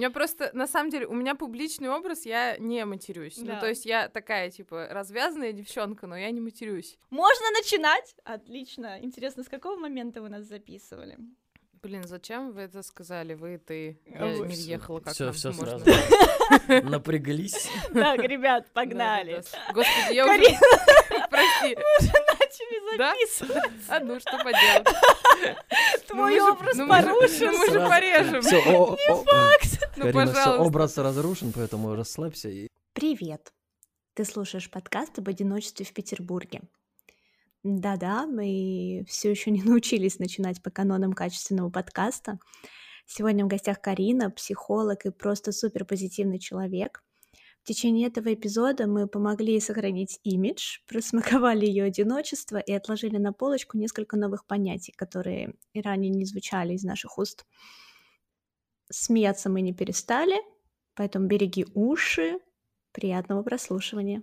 меня просто, на самом деле, у меня публичный образ, я не матерюсь. Да. Ну, то есть я такая, типа, развязанная девчонка, но я не матерюсь. Можно начинать? Отлично. Интересно, с какого момента вы нас записывали? Блин, зачем вы это сказали? Вы, ты. Я вы- не въехала, как Все, все можно. сразу. Напряглись. Так, ребят, погнали. Господи, я уже... Прости. начали Да? записывать. А ну, что поделать? Твой Ну, же- образ ну, порушен. ну, мы же порежем. Все, Ну, Карина, все, пожалуйста. образ разрушен, поэтому расслабься и Привет! Ты слушаешь подкаст об одиночестве в Петербурге. Да-да, мы все еще не научились начинать по канонам качественного подкаста. Сегодня в гостях Карина, психолог и просто супер позитивный человек. В течение этого эпизода мы помогли ей сохранить имидж, просмаковали ее одиночество и отложили на полочку несколько новых понятий, которые и ранее не звучали из наших уст. Смеяться мы не перестали, поэтому береги уши, Приятного прослушивания.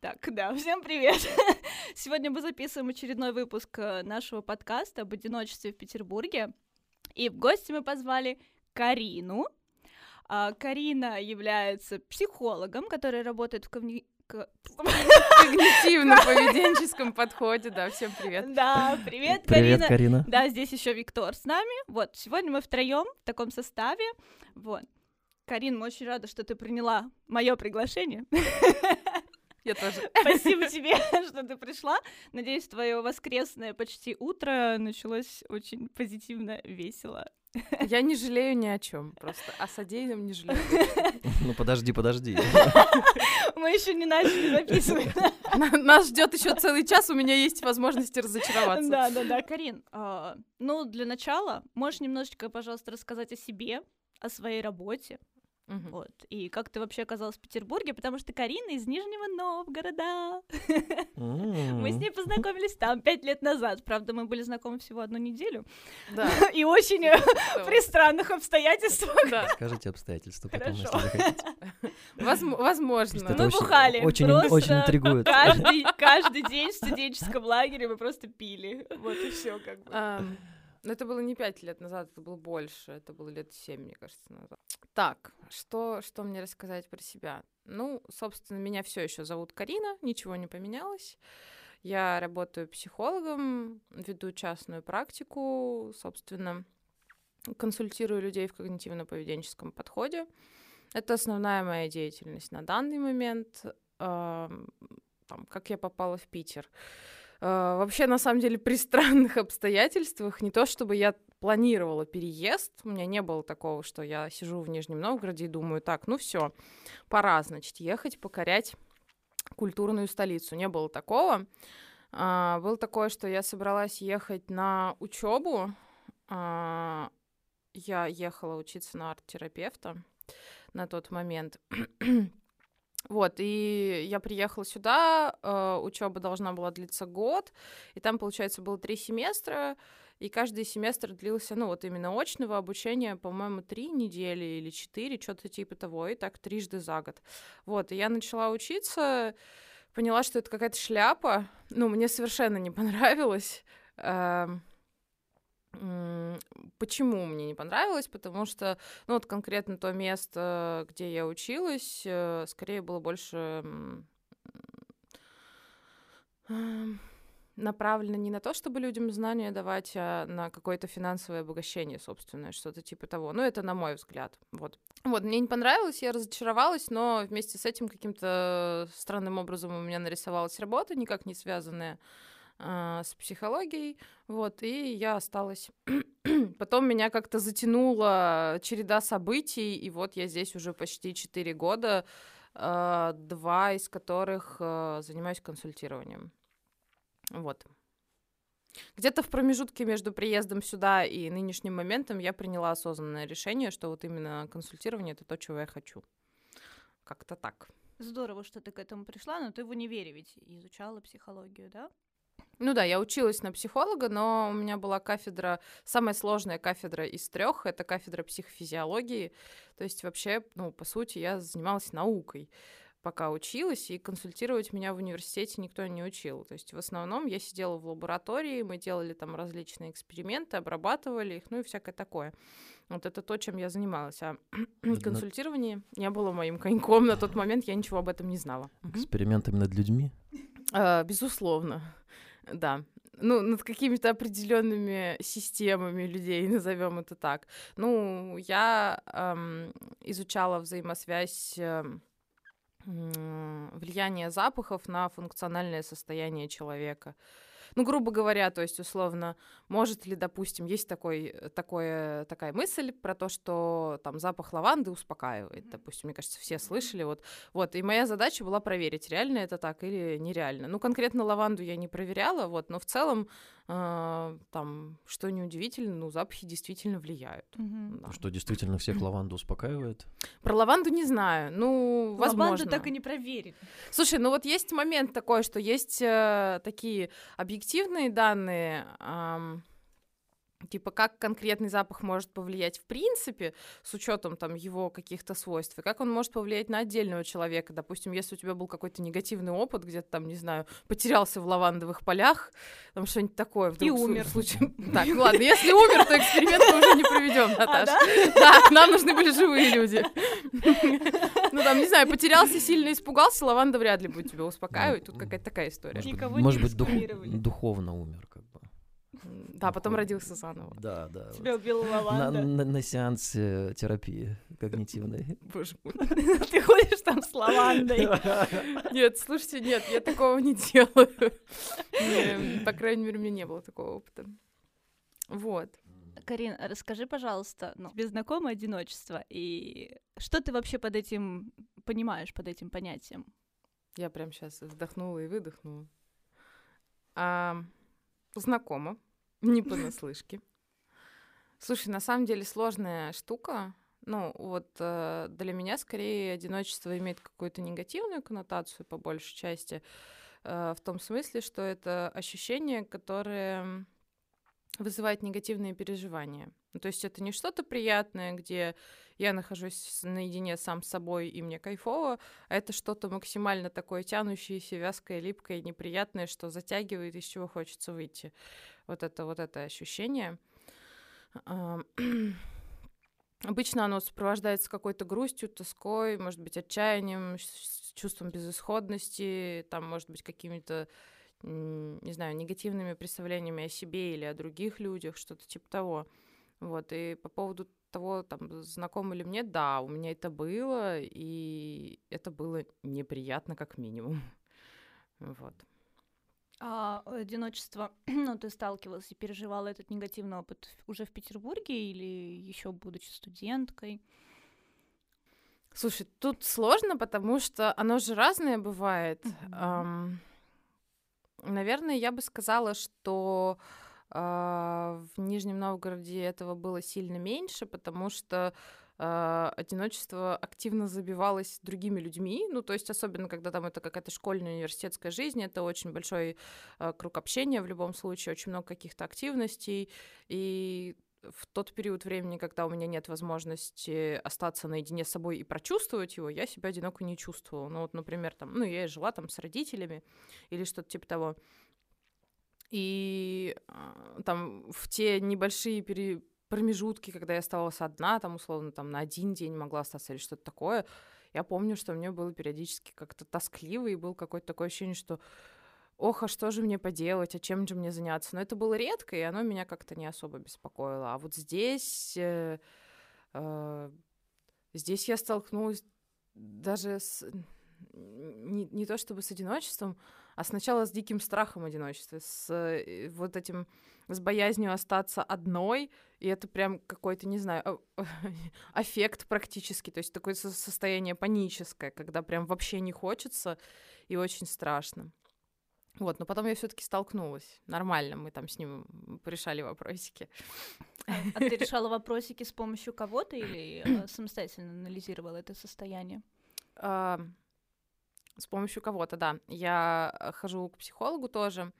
Так, да, всем привет. Сегодня мы записываем очередной выпуск э, нашего подкаста об одиночестве в Петербурге. И в гости мы позвали Карину. А, Карина является психологом, который работает в ковни- к- Когнитивно-поведенческом подходе, да, всем привет. Да, привет, Привет, Карина. Карина. Да, здесь еще Виктор с нами. Вот, сегодня мы втроем в таком составе. Вот. Карин, мы очень рада, что ты приняла мое приглашение. Я тоже. Спасибо тебе, что ты пришла. Надеюсь, твое воскресное почти утро началось очень позитивно, весело. Я не жалею ни о чем, просто о содеянном не жалею. Ну подожди, подожди. Мы еще не начали записывать. На- Нас ждет еще целый час, у меня есть возможность разочароваться. Да, да, да, Карин. а, Ну, для начала, можешь немножечко, пожалуйста, рассказать о себе, о своей работе, Мгм. вот, и как ты вообще оказалась в Петербурге, потому что Карина из Нижнего Новгорода. Мы с ней познакомились там пять лет назад. Правда, мы были знакомы всего одну неделю. Да. И очень э, при странных обстоятельствах. Скажите обстоятельства потом, если захотите. Возм- Возможно. Мы бухали. Очень, интригует. Каждый, каждый день в студенческом лагере мы просто пили. Вот и все как бы. Но это было не пять лет назад, это было больше. Это было лет семь, мне кажется, назад. Так, что, что мне рассказать про себя? Ну, собственно, меня все еще зовут Карина, ничего не поменялось. Я работаю психологом, веду частную практику, собственно, консультирую людей в когнитивно-поведенческом подходе. Это основная моя деятельность на данный момент. Ам, Там, как я попала в Питер. Э, Вообще, на самом деле, при странных обстоятельствах, не то чтобы я планировала переезд, у меня не было такого, что я сижу в Нижнем Новгороде и думаю, так, ну все, пора, значит, ехать, покорять культурную столицу. Не было такого. А, Было такое, что я собралась ехать на учебу. Я ехала учиться на арт-терапевта на тот момент. Вот, и я приехала сюда, учеба должна была длиться год, и там, получается, было три семестра, и каждый семестр длился, ну, вот именно очного обучения, по-моему, три недели или четыре, что-то типа того, и так трижды за год. Вот, и я начала учиться, поняла, что это какая-то шляпа, ну, мне совершенно не понравилось. М, Почему мне не понравилось? Потому что, ну, вот конкретно то место, где я училась, э, скорее было больше м, м, направлено не на то, чтобы людям знания давать, а на какое-то финансовое обогащение собственное, что-то типа того. Ну, это на мой взгляд. Вот. Вот, мне не понравилось, я разочаровалась, но вместе с этим каким-то странным образом у меня нарисовалась работа, никак не связанная а, с психологией, вот, и я осталась. Потом меня как-то затянула череда событий, и вот я здесь уже почти 4 года, а, два из которых а, занимаюсь консультированием. Вот. Где-то в промежутке между приездом сюда и нынешним моментом я приняла осознанное решение, что вот именно консультирование — это то, чего я хочу. Как-то так. Здорово, что ты к этому пришла, но ты в универе ведь изучала психологию, да? Ну да, я училась на психолога, но у меня была кафедра, самая сложная кафедра из трех, это кафедра психофизиологии. То есть вообще, ну, по сути, я занималась наукой, пока училась, и консультировать меня в университете никто не учил. То есть в основном я сидела в лаборатории, мы делали там различные эксперименты, обрабатывали их, ну и всякое такое. Вот это то, чем я занималась. А консультирование не было моим коньком на тот момент, я ничего об этом не знала. Экспериментами над людьми? А, безусловно, да. Ну, над какими-то определенными системами людей, назовем это так. Ну, я эм, изучала взаимосвязь э, влияния запахов на функциональное состояние человека. Ну, грубо говоря, то есть, условно, может ли, допустим, есть такой, э, такое, такая мысль про то, что там запах лаванды успокаивает, допустим, мне кажется, все слышали, вот, вот, и моя задача была проверить, реально это так или нереально. Ну, конкретно лаванду я не проверяла, вот, но в целом э, там, что неудивительно, ну, запахи действительно влияют. Угу. Да. Что действительно всех лаванду успокаивает? Про лаванду не знаю, ну, возможно. Лаванду так и не проверили. Слушай, ну вот есть момент такой, что есть э, такие объективные данные, э, типа как конкретный запах может повлиять в принципе с учетом там его каких-то свойств, и как он может повлиять на отдельного человека. Допустим, если у тебя был какой-то негативный опыт, где-то там, не знаю, потерялся в лавандовых полях, там что-нибудь такое. Вдруг и умер. Случай... Так, ладно, если умер, то эксперимент мы уже не проведем, а, Наташа. Да, нам нужны были живые люди. Ну там, не знаю, потерялся, сильно испугался, лаванда вряд ли будет тебя успокаивать. Тут какая-то такая история. Может быть, духовно умер, как бы. Да, потом родился заново. Да, да. Тебя убила лаванда. На, на, на сеансе терапии когнитивной. Боже мой. Ты ходишь там с лавандой. Нет, слушайте, нет, я такого не делаю. По крайней мере, у меня не было такого опыта. Вот. Карин, расскажи, пожалуйста, ну, тебе знакомо одиночество, и что ты вообще под этим понимаешь, под этим понятием? Я прям сейчас вздохнула и выдохнула. А, знакомо, не понаслышке. Слушай, на самом деле сложная штука. Ну, вот э, для меня скорее одиночество имеет какую-то негативную коннотацию по большей части, э, в том смысле, что это ощущение, которое вызывает негативные переживания. Ну, то есть это не что-то приятное, где я нахожусь наедине сам с собой и мне кайфово, а это что-то максимально такое тянущееся, вязкое, липкое, неприятное, что затягивает, из чего хочется выйти. Вот это вот это ощущение. Обычно оно сопровождается какой-то грустью, тоской, может быть, отчаянием, чувством безысходности, там, может быть, какими-то не знаю, негативными представлениями о себе или о других людях, что-то типа того. Вот, и по поводу того, там, знаком или мне, да, у меня это было, и это было неприятно как минимум. Вот. А одиночество, ну, ты сталкивалась и переживала этот негативный опыт уже в Петербурге или еще будучи студенткой? Слушай, тут сложно, потому что оно же разное бывает. Mm-hmm. Um, наверное, я бы сказала, что uh, в Нижнем Новгороде этого было сильно меньше, потому что одиночество активно забивалось другими людьми, ну, то есть особенно, когда там это какая-то школьная университетская жизнь, это очень большой uh, круг общения в любом случае, очень много каких-то активностей, и в тот период времени, когда у меня нет возможности остаться наедине с собой и прочувствовать его, я себя одиноко не чувствовала. Ну вот, например, там, ну я жила там с родителями или что-то типа того. И э, там в те небольшие пере... промежутки, когда я оставалась одна, там условно там на один день могла остаться или что-то такое, я помню, что мне было периодически как-то тоскливо, и был какое-то такое ощущение, что ох, а что же мне поделать, а чем же мне заняться? Но это было редко, и оно меня как-то не особо беспокоило. А вот здесь... Э, э, здесь я столкнулась даже с... Не, не то чтобы с одиночеством, а сначала с диким страхом одиночества, с э, вот этим, с боязнью остаться одной, и это прям какой-то, не знаю, аффект практически, то есть такое состояние паническое, когда прям вообще не хочется и очень страшно. Вот, но потом я все-таки столкнулась. Нормально, мы там с ним решали вопросики. А, а ты решала вопросики с помощью кого-то или э, самостоятельно анализировала это состояние? С помощью кого-то, да. Я э, хожу к психологу тоже.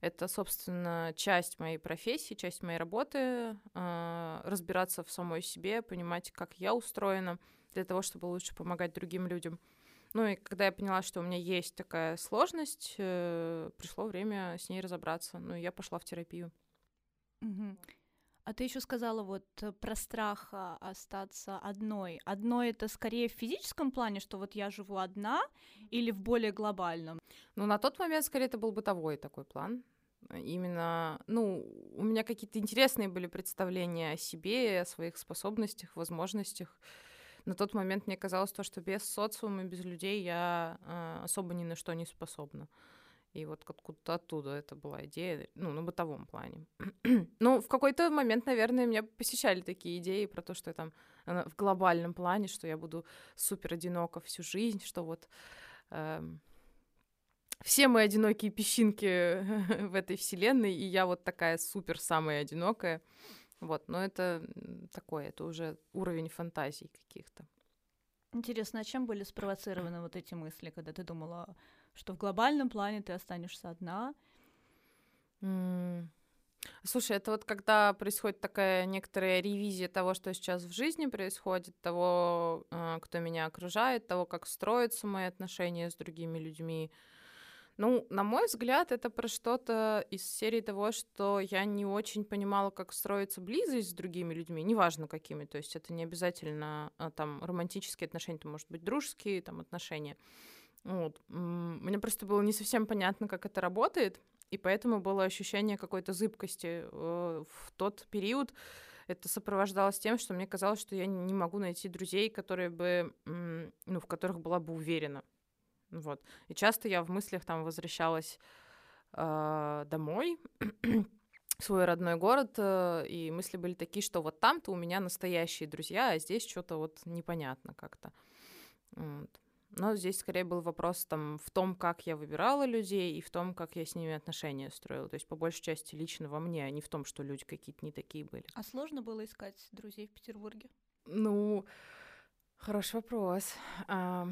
Это, собственно, часть моей профессии, часть моей работы. А, разбираться в самой себе, понимать, как я устроена, для того, чтобы лучше помогать другим людям. Ну и когда я поняла, что у меня есть такая сложность, э, пришло время с ней разобраться. Ну и я пошла в терапию. Угу. А ты еще сказала вот э, про страх а, остаться одной. Одной это скорее в физическом плане, что вот я живу одна, или в более глобальном? Ну, на тот момент, скорее, это был бытовой такой план. Именно, ну, у меня какие-то интересные были представления о себе, о своих способностях, возможностях. На тот момент мне казалось то, что без социума, без людей я э, особо ни на что не способна. И вот откуда-то оттуда это была идея, ну, на бытовом плане. ну, в какой-то момент, наверное, меня посещали такие идеи про то, что я там э, в глобальном плане, что я буду супер одинока всю жизнь, что вот э, все мы одинокие песчинки в этой вселенной, и я вот такая супер самая одинокая. Вот, но это такое, это уже уровень фантазий каких-то. Интересно, а чем были спровоцированы вот эти мысли, когда ты думала, что в глобальном плане ты останешься одна? Mm. Слушай, это вот когда происходит такая некоторая ревизия того, что сейчас в жизни происходит, того, а, кто меня окружает, того, как строятся мои отношения с другими людьми, ну, на мой взгляд, это про что-то из серии того, что я не очень понимала, как строится близость с другими людьми, неважно какими, то есть это не обязательно а, там романтические отношения, это может быть дружеские там отношения. Вот. Мне просто было не совсем понятно, как это работает, и поэтому было ощущение какой-то зыбкости э, в тот период. Это сопровождалось тем, что мне казалось, что я не могу найти друзей, которые бы, ну, в которых была бы уверена. Вот. И часто я в мыслях там возвращалась э, домой, в свой родной город, э, и мысли были такие, что вот там-то у меня настоящие друзья, а здесь что-то вот непонятно как-то. Вот. Но здесь скорее был вопрос там в том, как я выбирала людей и в том, как я с ними отношения строила. То есть по большей части лично во мне, а не в том, что люди какие-то не такие были. А сложно было искать друзей в Петербурге? Ну, хороший вопрос. А,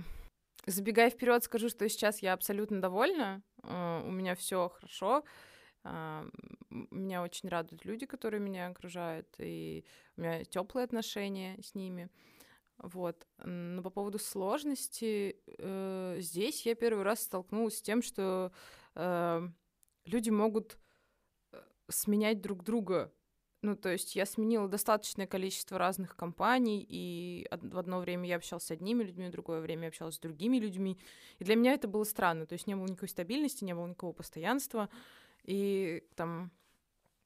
Забегая вперед, скажу, что сейчас я абсолютно довольна. Uh, у меня все хорошо. Uh, меня очень радуют люди, которые меня окружают, и у меня теплые отношения с ними. Вот. Но по поводу сложности, э, здесь я первый раз столкнулась с тем, что э, люди могут э, сменять друг друга ну, то есть я сменила достаточное количество разных компаний, и в одно время я общалась с одними людьми, в другое время я общалась с другими людьми. И для меня это было странно. То есть не было никакой стабильности, не было никакого постоянства. И там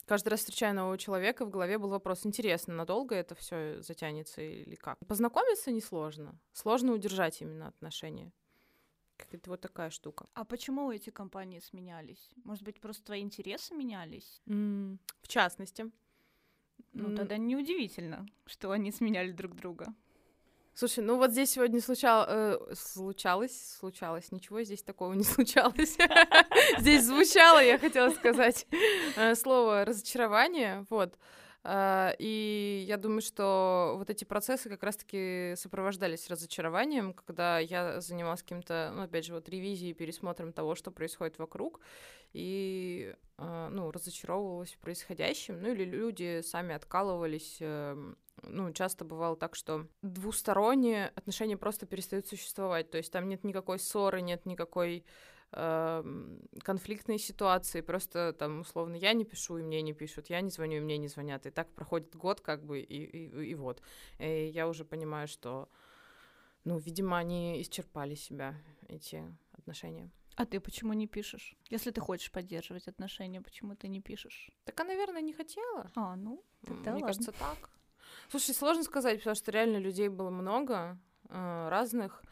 каждый раз встречая нового человека, в голове был вопрос, интересно, надолго это все затянется или как? Познакомиться несложно. Сложно удержать именно отношения. Какая-то вот такая штука. А почему эти компании сменялись? Может быть, просто твои интересы менялись? Mm, в частности. Ну, тогда неудивительно, что они сменяли друг друга. Слушай, ну вот здесь сегодня случал, э, случалось, случалось, ничего здесь такого не случалось. Здесь звучало, я хотела сказать, э, слово разочарование, вот. А, и я думаю, что вот эти процессы как раз-таки сопровождались разочарованием, когда я занималась каким-то, ну, опять же, вот ревизией, пересмотром того, что происходит вокруг, и, а, ну, разочаровывалась в происходящем, ну, или люди сами откалывались, эм, ну, часто бывало так, что двусторонние отношения просто перестают существовать, то есть там нет никакой ссоры, нет никакой конфликтные ситуации, просто там условно я не пишу, и мне не пишут, я не звоню, и мне не звонят, и так проходит год как бы, и, и, и вот. И я уже понимаю, что, ну, видимо, они исчерпали себя, эти отношения. А ты почему не пишешь? Если ты хочешь поддерживать отношения, почему ты не пишешь? Так она, наверное, не хотела. А, ну, тогда Мне ладно. кажется, так. Слушай, сложно сказать, потому что реально людей было много, э, разных.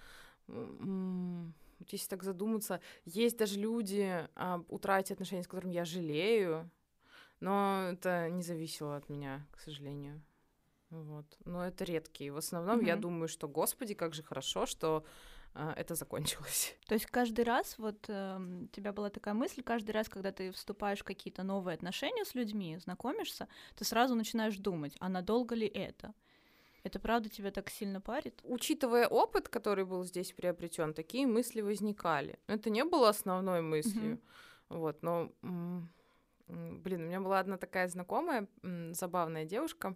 Если так задуматься, есть даже люди, об утрате отношений, с которыми я жалею, но это не зависело от меня, к сожалению. Вот. Но это редкие. В основном mm-hmm. я думаю, что, господи, как же хорошо, что это закончилось. То есть каждый раз, вот э, у тебя была такая мысль, каждый раз, когда ты вступаешь в какие-то новые отношения с людьми, знакомишься, ты сразу начинаешь думать, а надолго ли это? Это правда тебя так сильно парит? Учитывая опыт, который был здесь приобретен, такие мысли возникали. Это не было основной мыслью. Mm-hmm. Вот, но, блин, у меня была одна такая знакомая, забавная девушка,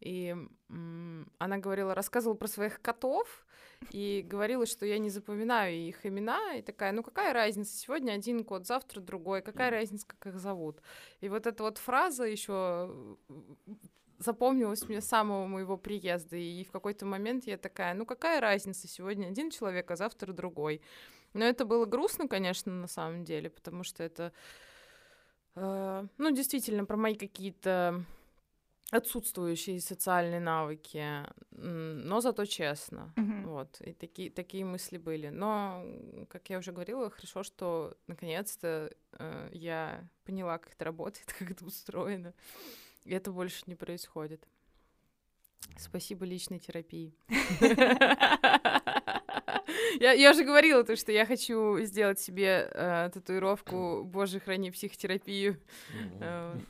и м, она говорила, рассказывала про своих котов, и говорила, что я не запоминаю их имена, и такая, ну какая разница, сегодня один кот, завтра другой, какая разница, как их зовут. И вот эта вот фраза еще запомнилась мне с самого моего приезда, и в какой-то момент я такая, ну какая разница, сегодня один человек, а завтра другой. Но это было грустно, конечно, на самом деле, потому что это, э, ну, действительно, про мои какие-то отсутствующие социальные навыки, но зато честно. Мгм. Вот, и такие, такие мысли были. Но, как я уже говорила, хорошо, что наконец-то э, я поняла, как это работает, как это устроено. И это больше не происходит. Спасибо личной терапии. Я, я уже говорила то, что я хочу сделать себе э, татуировку «Боже, храни психотерапию», э,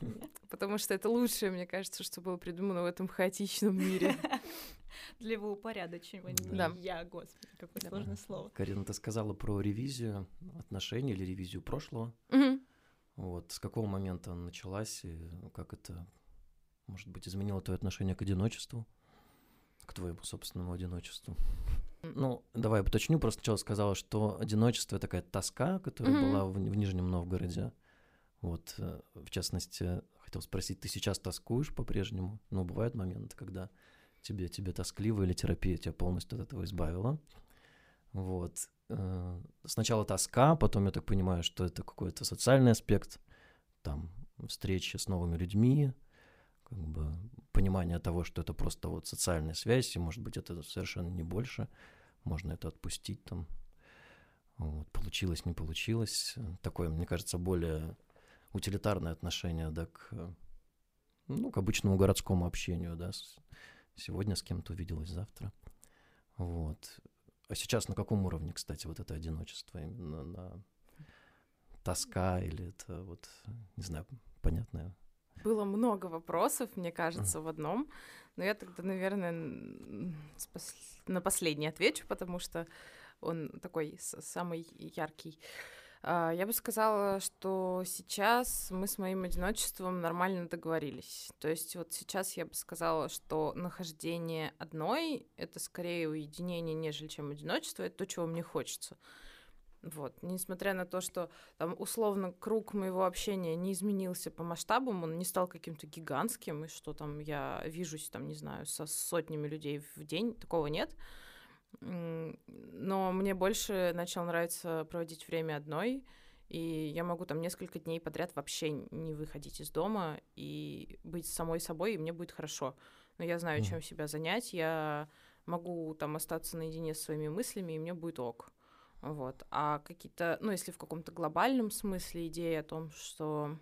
потому что это лучшее, мне кажется, что было придумано в этом хаотичном мире. Для его упорядочивания. Да. Я, господи, какое Да. сложное слово. Карина, ты сказала про ревизию отношений или ревизию прошлого. Мгм. Вот с какого момента она началась и как это, может быть, изменило твое отношение к одиночеству, к твоему собственному одиночеству? Ну, давай я уточню. Просто сначала сказала, что одиночество — такая тоска, которая Мгм. была в, в Нижнем Новгороде. Вот, э, в частности, хотел спросить, ты сейчас тоскуешь по-прежнему? Ну, бывают моменты, когда тебе, тебе тоскливо или терапия тебя полностью от этого избавила. Вот. э, Сначала тоска, потом я так понимаю, что это какой-то социальный аспект, там, встречи с новыми людьми, как бы понимание того, что это просто вот социальная связь, и, может быть, это совершенно не больше, можно это отпустить там. Вот, получилось, не получилось. Такое, мне кажется, более утилитарное отношение, да, к, ну, к обычному городскому общению, да, с- сегодня с кем-то увиделась, завтра. Вот. А сейчас на каком уровне, кстати, вот это одиночество именно на тоска или это вот, не знаю, понятное? Было много вопросов, мне кажется, в одном. Но я тогда, наверное, на последний отвечу, потому что он такой самый яркий. А, Я бы сказала, что сейчас мы с моим одиночеством нормально договорились. То есть вот сейчас я бы сказала, что нахождение одной — это скорее уединение, нежели чем одиночество. Это то, чего мне хочется. Вот. Несмотря на то, что там условно круг моего общения не изменился по масштабам, он не стал каким-то гигантским, и что там я вижусь, там, не знаю, со сотнями людей в день, такого нет. Но мне больше начало нравиться проводить время одной, и я могу там несколько дней подряд вообще не выходить из дома и быть самой собой, и мне будет хорошо. Но я знаю, чем себя занять, я могу там остаться наедине с своими мыслями, и мне будет ок. Вот. А какие-то, ну, если в каком-то глобальном смысле идеи о том, что,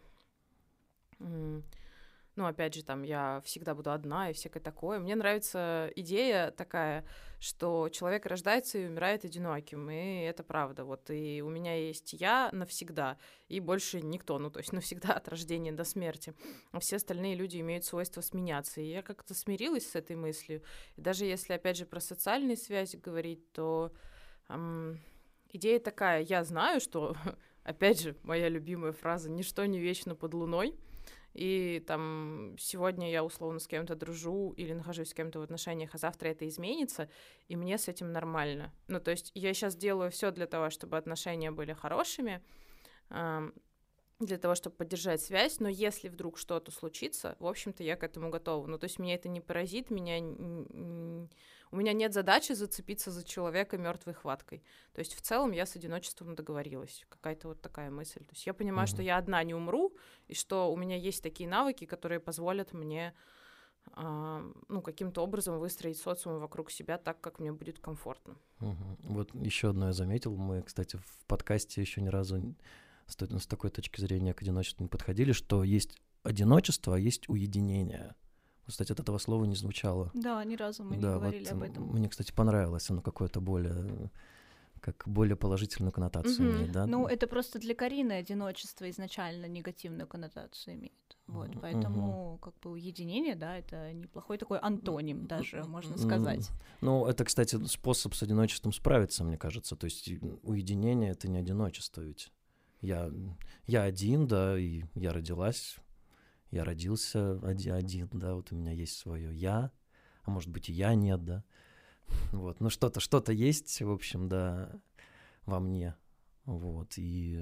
ну, опять же, там, я всегда буду одна и всякое такое. Мне нравится идея такая, что человек рождается и умирает одиноким, и это правда. Вот, и у меня есть я навсегда, и больше никто, ну, то есть навсегда от рождения до смерти. А все остальные люди имеют свойство сменяться. И я как-то смирилась с этой мыслью. И даже если, опять же, про социальные связи говорить, то ам, идея такая, я знаю, что, опять же, моя любимая фраза «ничто не вечно под луной», и там сегодня я условно с кем-то дружу или нахожусь с кем-то в отношениях, а завтра это изменится, и мне с этим нормально. Ну, то есть я сейчас делаю все для того, чтобы отношения были хорошими, для того, чтобы поддержать связь, но если вдруг что-то случится, в общем-то, я к этому готова. Ну, то есть меня это не поразит, меня... У меня нет задачи зацепиться за человека мертвой хваткой. То есть в целом я с одиночеством договорилась. Какая-то вот такая мысль. То есть я понимаю, что Мгм. я одна не умру, и что у меня есть такие навыки, которые позволят мне а, ну, каким-то образом выстроить социум вокруг себя так, как мне будет комфортно. Мгм. Вот еще одно я заметил. Мы, кстати, в подкасте еще ни разу с, с такой точки зрения к одиночеству не подходили, что есть одиночество, а есть уединение. Кстати, от этого слова не звучало. Да, ни разу мы не да, говорили вот об этом. мне, кстати, понравилось. Оно какое-то более как более положительную коннотацию Мгм. имеет, да? Ну, это просто для Карины одиночество изначально негативную коннотацию имеет. Вот, поэтому как бы уединение, да, это неплохой такой антоним даже, можно сказать. Ну, это, кстати, способ с одиночеством справиться, мне кажется. То есть уединение — это не одиночество ведь. Я, я один, да, и я родилась, я родился один, да, вот у меня есть свое я, а может быть и я нет, да. Вот, ну что-то, что-то есть, в общем, да, во мне, вот, и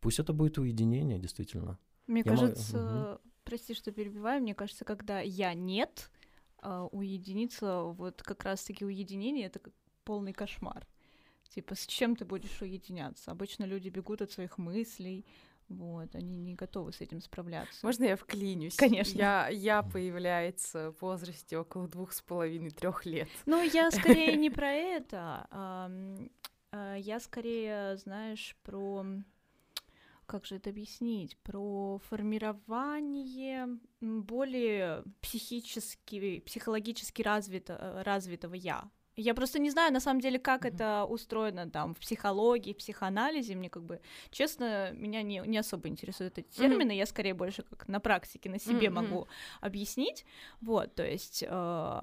пусть это будет уединение, действительно. Мне Я кажется, Мгм. прости, что перебиваю, мне кажется, когда я нет, а, уединиться, вот как раз-таки уединение это как полный кошмар. Типа, с чем ты будешь уединяться? Обычно люди бегут от своих мыслей, вот, они не готовы с этим справляться. Можно я вклинюсь? Конечно. Я, я появляется в возрасте около двух с половиной трех лет. Ну, я скорее не про это. а, Я скорее, знаешь, про как же это объяснить? Про формирование более психически, психологически развито, э, развитого я. Я просто не знаю, на самом деле, как Мгм. это устроено там в психологии, в психоанализе. Мне как бы, честно, меня не, не особо интересуют эти термины. Я скорее больше как на практике, на себе Мгм. могу объяснить. Вот, то есть э,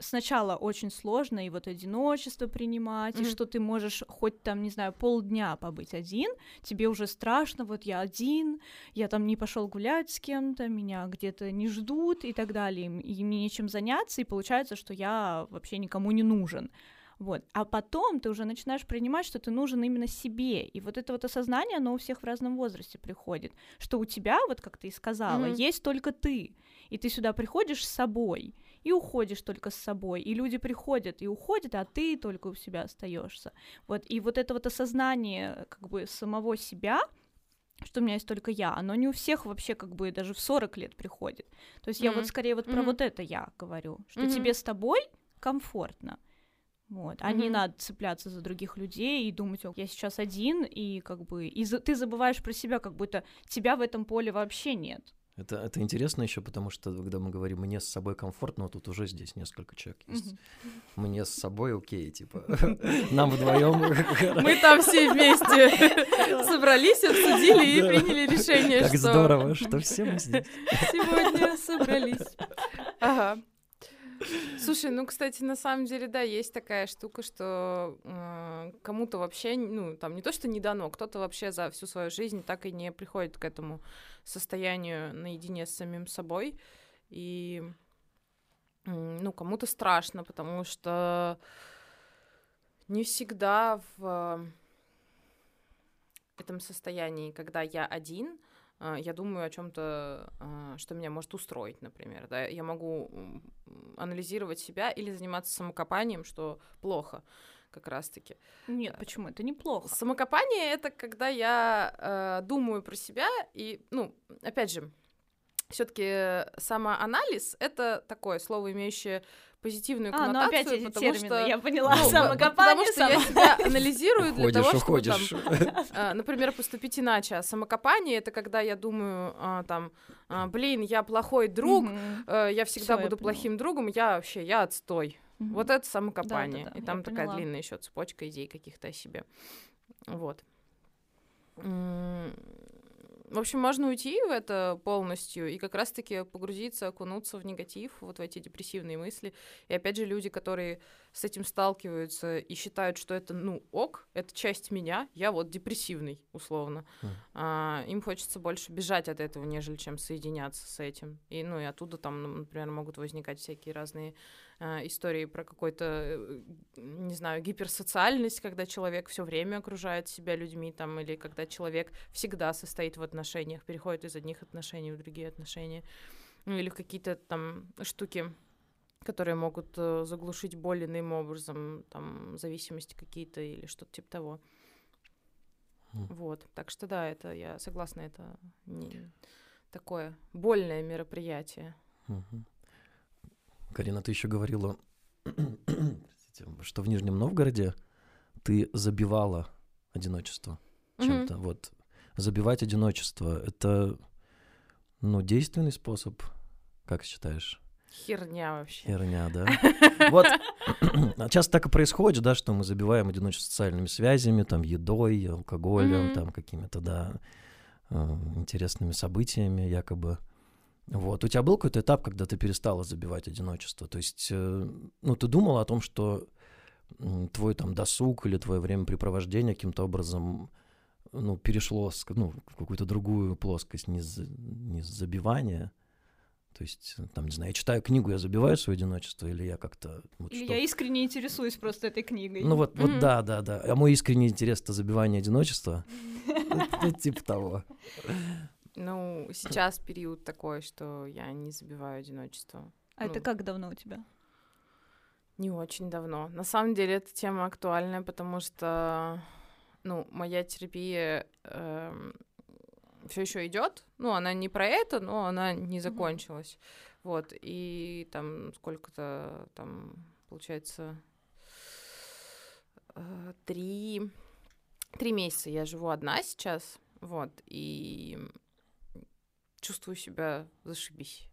сначала очень сложно и вот одиночество принимать, и Мгм. что ты можешь хоть там, не знаю, полдня побыть один, тебе уже страшно, вот я один, я там не пошел гулять с кем-то, меня где-то не ждут и так далее, и и мне нечем заняться, и получается, что я вообще никому не нужен. Вот. А потом ты уже начинаешь принимать, что ты нужен именно себе. И вот это вот осознание, оно у всех в разном возрасте приходит. Что у тебя, вот как ты и сказала, Мгм. есть только ты. И ты сюда приходишь с собой и уходишь только с собой. И люди приходят и уходят, а ты только у себя остаешься. Вот. И вот это вот осознание как бы самого себя, что у меня есть только я, оно не у всех вообще как бы даже в 40 лет приходит. То есть я Мгм. вот скорее вот про Мгм. вот это я говорю, что Мгм. тебе с тобой комфортно. Вот. А не Мгм. надо цепляться за других людей и думать, я сейчас один, и как бы и за- ты забываешь про себя, как будто тебя в этом поле вообще нет. Это, это интересно еще, потому что когда мы говорим «мне с собой комфортно», тут уже здесь несколько человек есть. Мне с собой окей, типа, нам вдвоем Мы там все вместе собрались, обсудили и приняли решение, Как что здорово, что все мы здесь. сегодня собрались. Ага. Слушай, ну, кстати, на самом деле, да, есть такая штука, что э, кому-то вообще, ну, там не то, что не дано, кто-то вообще за всю свою жизнь так и не приходит к этому состоянию наедине с самим собой. И, м, ну, кому-то страшно, потому что не всегда в этом состоянии, когда я один, я думаю о чем-то, что меня может устроить, например. Да? Я могу анализировать себя или заниматься самокопанием, что плохо как раз-таки. Нет, почему? Это неплохо. Самокопание — это когда я э, думаю про себя и, ну, опять же, все таки самоанализ — это такое слово, имеющее позитивную А, ну коннотацию, опять эти потому термины, что... я поняла. Ну, Самокопание, потому что я само- себя анализирую для Уходишь, того, чтобы там, уходишь. а, например, поступить иначе. А самокопание — это когда я думаю, а, там, а, блин, я плохой друг, Мгм. э, я всегда Всё, я буду поняла. плохим другом, я вообще, я отстой. Мгм. Вот это самокопание. Да-да-да, И я там такая поняла. длинная еще цепочка идей каких-то о себе. Вот. В общем, можно уйти в это полностью и как раз-таки погрузиться, окунуться в негатив, вот в эти депрессивные мысли. И опять же, люди, которые с этим сталкиваются и считают, что это, ну, ок, это часть меня, я вот депрессивный, условно. Мгм. А, им хочется больше бежать от этого, нежели чем соединяться с этим. И, ну, и оттуда там, например, могут возникать всякие разные а, истории про какой-то, э, не знаю, гиперсоциальность, когда человек все время окружает себя людьми, там, или когда человек всегда состоит в отношениях, переходит из одних отношений в другие отношения, ну, или в какие-то там штуки, которые могут э, заглушить боль иным образом, там, зависимости какие-то или что-то типа того. Вот, так что да, это я согласна, это не такое больное мероприятие. Мгм. Карина, ты еще говорила, что в Нижнем Новгороде ты забивала одиночество чем-то. Вот забивать одиночество это ну действенный способ, как считаешь? Херня вообще. Херня, да. Вот часто так и происходит, да, что мы забиваем одиночество социальными связями, там едой, алкоголем, Мгм. там какими-то, да, э, интересными событиями якобы. Вот. У тебя был какой-то этап, когда ты перестала забивать одиночество? То есть, э, ну, ты думала о том, что твой там досуг или твое времяпрепровождение каким-то образом ну, перешло ну, в какую-то другую плоскость, не, за, не забивания, то есть, там, не знаю, я читаю книгу, я забиваю свое одиночество, или я как-то... Вот или что? я искренне интересуюсь просто этой книгой. Ну вот, вот да, да, да. А мой искренний интерес — это забивание одиночества. Типа того. Ну, сейчас период такой, что я не забиваю одиночество. А это ну. как давно у тебя? Не очень давно. На самом деле эта тема актуальная, потому что, ну, моя терапия эм, все еще идет. Ну, она не про это, но она не закончилась. Mm-hmm. Вот, и там сколько-то там, получается, э, три, три месяца я живу одна сейчас, вот, и чувствую себя зашибись.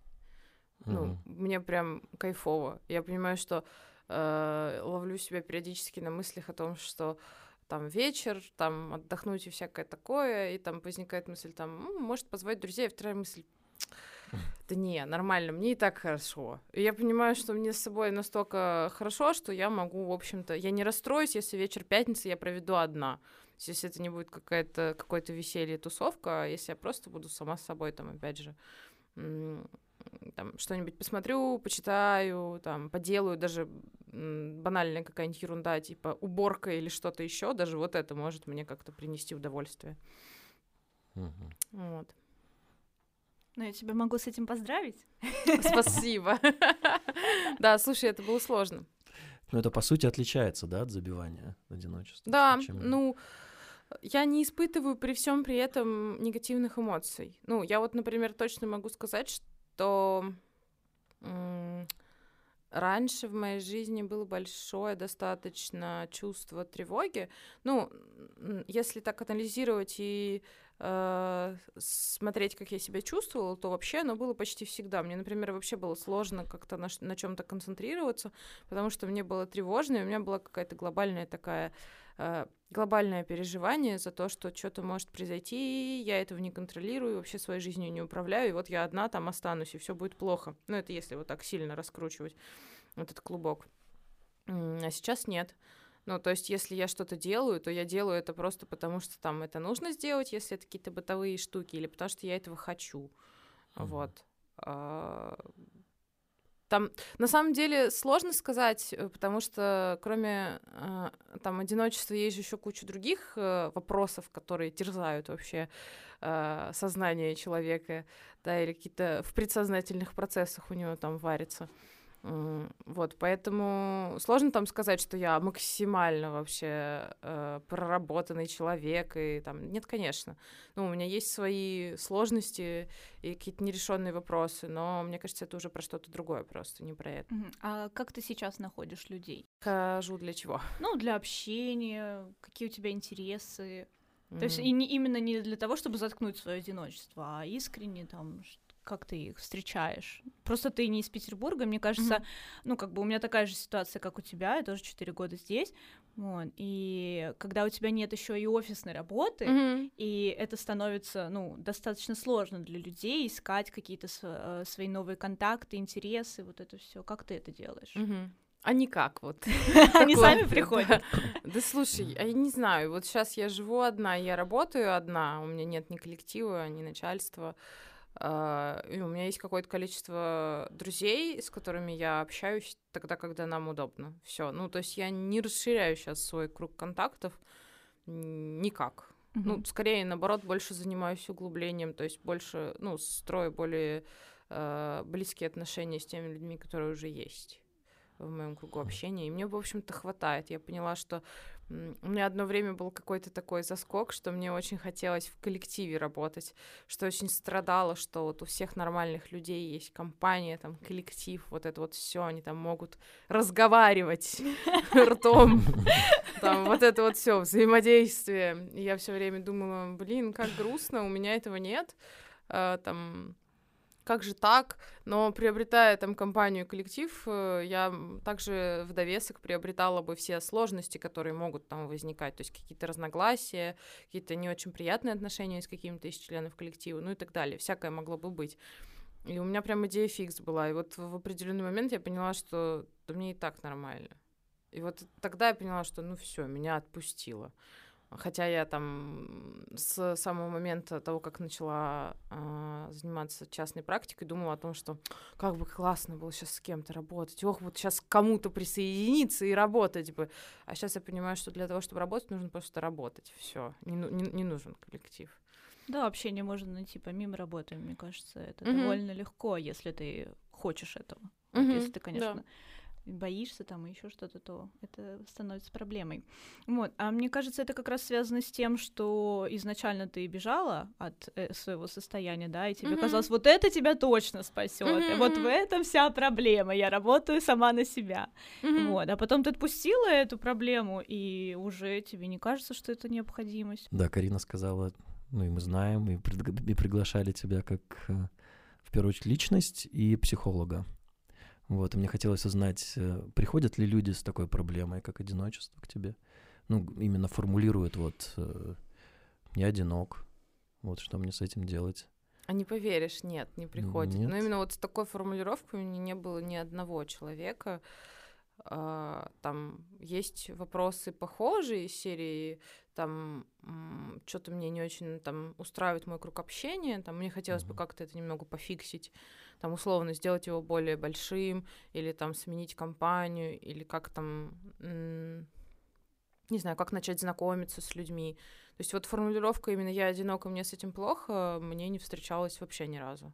Mm-hmm. Ну, мне прям кайфово. Я понимаю, что э, ловлю себя периодически на мыслях о том, что там вечер, там отдохнуть и всякое такое, и там возникает мысль, там, может позвать друзей, а вторая мысль, да не, нормально, мне и так хорошо. И я понимаю, что мне с собой настолько хорошо, что я могу, в общем-то, я не расстроюсь, если вечер пятницы я проведу одна. Если это не будет какая-то, какое-то веселье, тусовка, а если я просто буду сама с собой, там, опять же, там, что-нибудь посмотрю, почитаю, там, поделаю, даже банальная какая-нибудь ерунда, типа уборка или что-то еще, даже вот это может мне как-то принести удовольствие. Угу. Вот. Ну, я тебя могу с этим поздравить. Спасибо. Да, слушай, это было сложно. Ну, это, по сути, отличается, да, от забивания одиночества? Да, ну, я не испытываю при всем при этом негативных эмоций. Ну, я вот, например, точно могу сказать, что раньше в моей жизни было большое достаточно чувство тревоги. Ну, если так анализировать и э, смотреть, как я себя чувствовала, то вообще оно было почти всегда. Мне, например, вообще было сложно как-то на, на чем-то концентрироваться, потому что мне было тревожно, и у меня была какая-то глобальная такая глобальное переживание за то, что что-то может произойти, я этого не контролирую, вообще своей жизнью не управляю, и вот я одна там останусь, и все будет плохо. Ну, это если вот так сильно раскручивать этот клубок. А сейчас нет. Ну, то есть, если я что-то делаю, то я делаю это просто потому, что там это нужно сделать, если это какие-то бытовые штуки, или потому что я этого хочу. Mm-hmm. Вот. А, там, на самом деле, сложно сказать, э, потому что кроме э, там одиночества есть еще куча других э, вопросов, которые терзают вообще э, сознание человека, да, или какие-то в предсознательных процессах у него там варятся. Вот, поэтому сложно там сказать, что я максимально вообще э, проработанный человек, и там, нет, конечно. Ну, у меня есть свои сложности и какие-то нерешенные вопросы, но мне кажется, это уже про что-то другое просто, не про это. А как ты сейчас находишь людей? Хожу для чего? Ну, для общения, какие у тебя интересы. Mm-hmm. То есть и не, именно не для того, чтобы заткнуть свое одиночество, а искренне там как ты их встречаешь? Просто ты не из Петербурга, мне кажется, mm-hmm. ну, как бы у меня такая же ситуация, как у тебя, я тоже 4 года здесь, вот, и когда у тебя нет еще и офисной работы, mm-hmm. и это становится, ну, достаточно сложно для людей искать какие-то э, свои новые контакты, интересы, вот это все. Как ты это делаешь? Mm-hmm. А никак вот. Они сами приходят. Да слушай, я не знаю, вот сейчас я живу одна, я работаю одна, у меня нет ни коллектива, ни начальства. Uh, и у меня есть какое-то количество друзей, с которыми я общаюсь тогда, когда нам удобно. Все. Ну, то есть я не расширяю сейчас свой круг контактов никак. Mm-hmm. Ну, скорее, наоборот, больше занимаюсь углублением, то есть больше, ну, строю более uh, близкие отношения с теми людьми, которые уже есть в моем кругу общения. И мне, в общем-то, хватает. Я поняла, что у меня одно время был какой-то такой заскок, что мне очень хотелось в коллективе работать, что очень страдало, что вот у всех нормальных людей есть компания, там, коллектив, вот это вот все, они там могут разговаривать ртом, там, вот это вот все взаимодействие. И я все время думала, блин, как грустно, у меня этого нет, а, там, как же так? Но приобретая там компанию коллектив, э, я также в довесок приобретала бы все сложности, которые могут там возникать, то есть какие-то разногласия, какие-то не очень приятные отношения с какими-то из членов коллектива, ну и так далее. Всякое могло бы быть. И у меня прям идея фикс была. И вот в определенный момент я поняла, что да мне и так нормально. И вот тогда я поняла, что ну все, меня отпустило. Хотя я там с самого момента того, как начала э, заниматься частной практикой, думала о том, что как бы классно было сейчас с кем-то работать. Ох, вот сейчас к кому-то присоединиться и работать бы. А сейчас я понимаю, что для того, чтобы работать, нужно просто работать. Все, не, не, не нужен коллектив. Да, общение можно найти помимо работы, мне кажется. Это mm-hmm. довольно легко, если ты хочешь этого. Mm-hmm. Вот, если ты, конечно, да боишься там и еще что-то, то это становится проблемой. Вот. А мне кажется, это как раз связано с тем, что изначально ты бежала от э, своего состояния, да, и тебе mm-hmm. казалось, вот это тебя точно спасет. Mm-hmm. Вот в этом вся проблема. Я работаю сама на себя. Mm-hmm. Вот. А потом ты отпустила эту проблему, и уже тебе не кажется, что это необходимость. Да, Карина сказала, ну и мы знаем, и, пригла- и приглашали тебя как э, в первую очередь личность и психолога. Вот, и мне хотелось узнать, э, приходят ли люди с такой проблемой, как одиночество к тебе? Ну, именно формулируют вот э, «я одинок», вот что мне с этим делать? А не поверишь, нет, не приходит. Нет. Но именно вот с такой формулировкой у меня не было ни одного человека. А, там есть вопросы похожие из серии, там что-то мне не очень там устраивает мой круг общения, там мне хотелось mm-hmm. бы как-то это немного пофиксить там условно сделать его более большим, или там сменить компанию, или как там, не знаю, как начать знакомиться с людьми. То есть вот формулировка именно «я одинок, и мне с этим плохо» мне не встречалась вообще ни разу.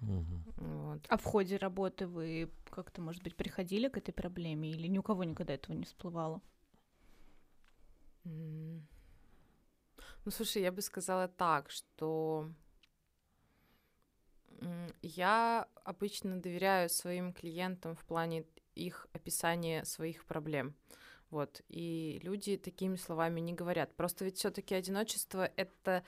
Угу. Вот. А в ходе работы вы как-то, может быть, приходили к этой проблеме или ни у кого никогда этого не всплывало? Ну, слушай, я бы сказала так, что я обычно доверяю своим клиентам в плане их описания своих проблем. Вот. И люди такими словами не говорят. Просто ведь все-таки одиночество это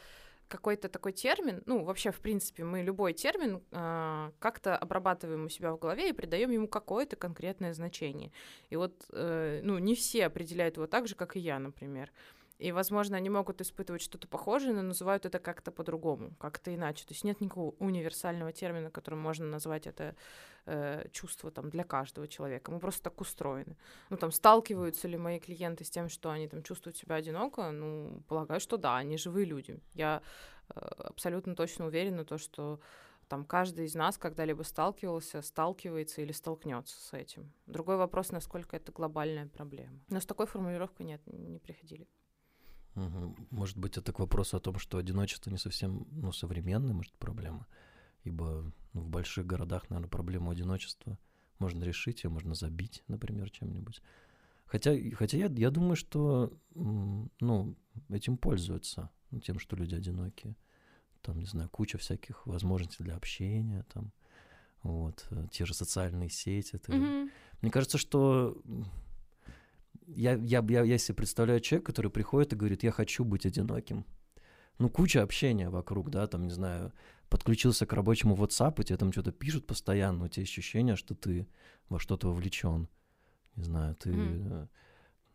какой-то такой термин, ну, вообще, в принципе, мы любой термин э, как-то обрабатываем у себя в голове и придаем ему какое-то конкретное значение. И вот, э, ну, не все определяют его так же, как и я, например. И, возможно, они могут испытывать что-то похожее, но называют это как-то по-другому, как-то иначе. То есть нет никакого универсального термина, которым можно назвать это э, чувство там, для каждого человека. Мы просто так устроены. Ну, там, сталкиваются ли мои клиенты с тем, что они там чувствуют себя одиноко? Ну, полагаю, что да, они живые люди. Я э, абсолютно точно уверена, то, что там каждый из нас когда-либо сталкивался, сталкивается или столкнется с этим. Другой вопрос, насколько это глобальная проблема. Но с такой формулировкой нет, не приходили. Угу. Может быть, это к вопросу о том, что одиночество не совсем ну, современная, может, проблема. Ибо ну, в больших городах, наверное, проблему одиночества можно решить, ее можно забить, например, чем-нибудь. Хотя, хотя я, я думаю, что ну, этим пользуются, ну, тем, что люди одинокие. Там, не знаю, куча всяких возможностей для общения, там, вот, э, те же социальные сети. Это... Mm-hmm. Мне кажется, что я, я, я, я себе представляю человека, который приходит и говорит, я хочу быть одиноким. Ну, куча общения вокруг, да, там, не знаю, подключился к рабочему WhatsApp, и тебе там что-то пишут постоянно, у тебя ощущение, что ты во что-то вовлечен. Не знаю, ты, mm.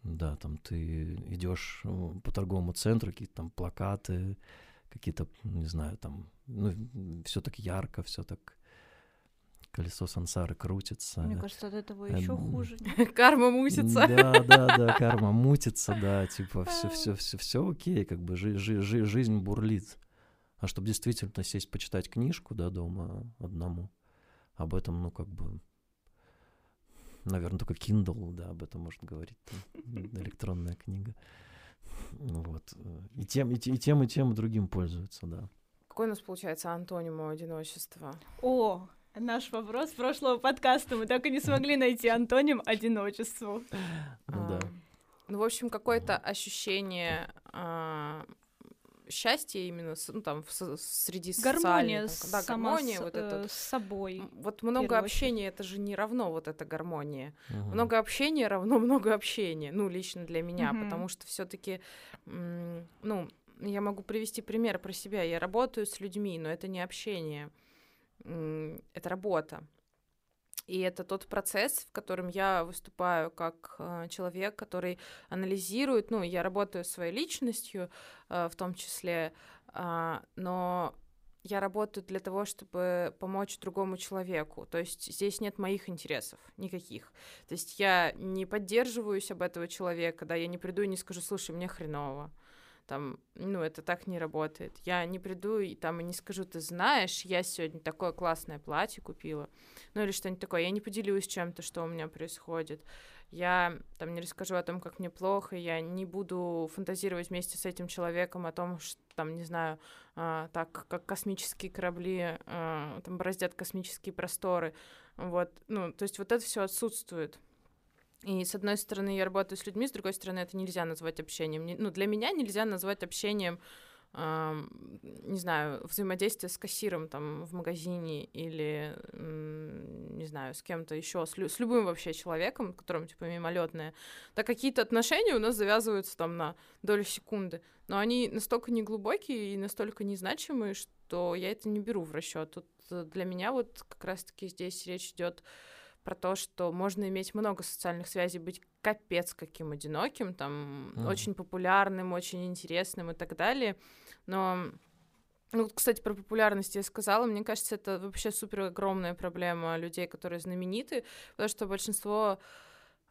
да, там, ты идешь э, по торговому центру, какие-то там плакаты, какие-то, не знаю, там, ну, все так ярко, все так колесо сансары крутится. Мне кажется, от этого еще эм... хуже. Карма мутится. Да, да, да, карма мутится, да, типа все, все, все, все окей, как бы жи- жи- жи- жизнь бурлит. А чтобы действительно сесть почитать книжку, да, дома одному, об этом, ну, как бы, наверное, только Kindle, да, об этом может говорить, электронная книга. Вот. И тем, и, и тем, и тем, и другим пользуются, да. Какой у нас получается антоним у одиночества? О, Наш вопрос прошлого подкаста. Мы так и не смогли найти антоним одиночеству. Ну да. Ну, в общем, какое-то ощущение а, счастья именно ну, там в, среди гармония социальных. Да, гармония с, вот это. С собой. Вот много общения, это же не равно вот эта гармония. Угу. Много общения равно много общения. Ну, лично для меня, угу. потому что все таки ну, я могу привести пример про себя. Я работаю с людьми, но это не общение это работа. И это тот процесс, в котором я выступаю как э, человек, который анализирует, ну, я работаю своей личностью э, в том числе, э, но я работаю для того, чтобы помочь другому человеку. То есть здесь нет моих интересов никаких. То есть я не поддерживаюсь об этого человека, да, я не приду и не скажу, слушай, мне хреново. Там, ну, это так не работает. Я не приду и там и не скажу, ты знаешь, я сегодня такое классное платье купила. Ну, или что-нибудь такое. Я не поделюсь чем-то, что у меня происходит. Я там не расскажу о том, как мне плохо, я не буду фантазировать вместе с этим человеком о том, что там, не знаю, э, так как космические корабли э, там бороздят космические просторы. Вот, ну, то есть вот это все отсутствует. И с одной стороны, я работаю с людьми, с другой стороны, это нельзя назвать общением. Ну, для меня нельзя назвать общением, э, не знаю, взаимодействие с кассиром там в магазине или, э, не знаю, с кем-то еще, с, лю- с любым вообще человеком, которым типа мимолетное. Да какие-то отношения у нас завязываются там на долю секунды, но они настолько неглубокие и настолько незначимые, что я это не беру в расчет. Тут э, для меня вот как раз-таки здесь речь идет про то, что можно иметь много социальных связей, быть капец каким одиноким, там, mm. очень популярным, очень интересным и так далее. Но, ну, кстати, про популярность я сказала, мне кажется, это вообще супер огромная проблема людей, которые знамениты, потому что большинство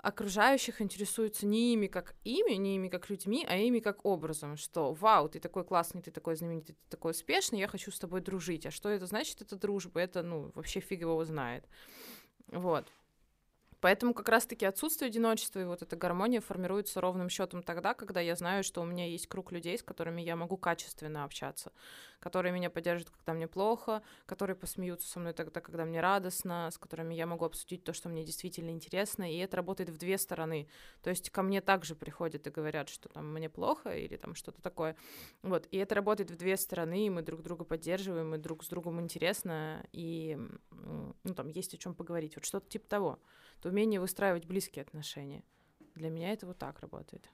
окружающих интересуются не ими как ими, не ими как людьми, а ими как образом, что вау, ты такой классный, ты такой знаменитый, ты такой успешный, я хочу с тобой дружить. А что это значит? Это дружба, это, ну, вообще фиг его знает. Вот. Поэтому как раз-таки отсутствие одиночества и вот эта гармония формируется ровным счетом тогда, когда я знаю, что у меня есть круг людей, с которыми я могу качественно общаться, которые меня поддержат, когда мне плохо, которые посмеются со мной тогда, когда мне радостно, с которыми я могу обсудить то, что мне действительно интересно, и это работает в две стороны. То есть ко мне также приходят и говорят, что там мне плохо или там что-то такое. Вот, и это работает в две стороны, и мы друг друга поддерживаем, и друг с другом интересно, и ну, там есть о чем поговорить. Вот что-то типа того то умение выстраивать близкие отношения. Для меня это вот так работает.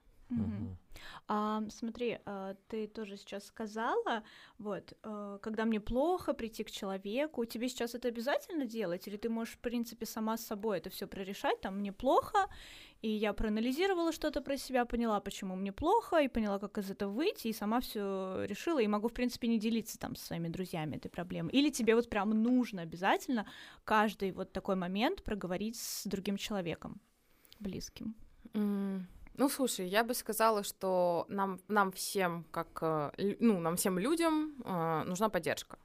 А, смотри, а, ты тоже сейчас сказала, вот, а, когда мне плохо прийти к человеку, тебе сейчас это обязательно делать, или ты можешь, в принципе, сама с собой это все прорешать, там, мне плохо, и я проанализировала что-то про себя, поняла, почему мне плохо, и поняла, как из этого выйти, и сама все решила, и могу, в принципе, не делиться там со своими друзьями этой проблемой. Или тебе вот прям нужно обязательно каждый вот такой момент проговорить с другим человеком, близким. Mm. Ну, слушай, я бы сказала, что нам, нам всем, как, э, ну, нам всем людям э, нужна поддержка.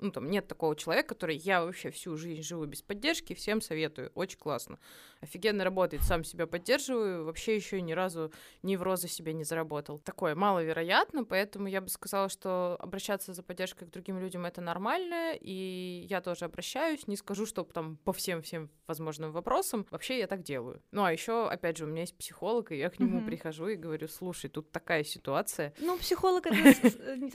Ну, там нет такого человека, который я вообще всю жизнь живу без поддержки, всем советую, очень классно. Офигенно работает, сам себя поддерживаю, вообще еще ни разу ни в розы себе не заработал. Такое маловероятно, поэтому я бы сказала, что обращаться за поддержкой к другим людям это нормально, и я тоже обращаюсь, не скажу, что там по всем-всем возможным вопросам, вообще я так делаю. Ну, а еще, опять же, у меня есть психолог, и я к нему mm-hmm. прихожу и говорю, слушай, тут такая ситуация. Ну, психолог это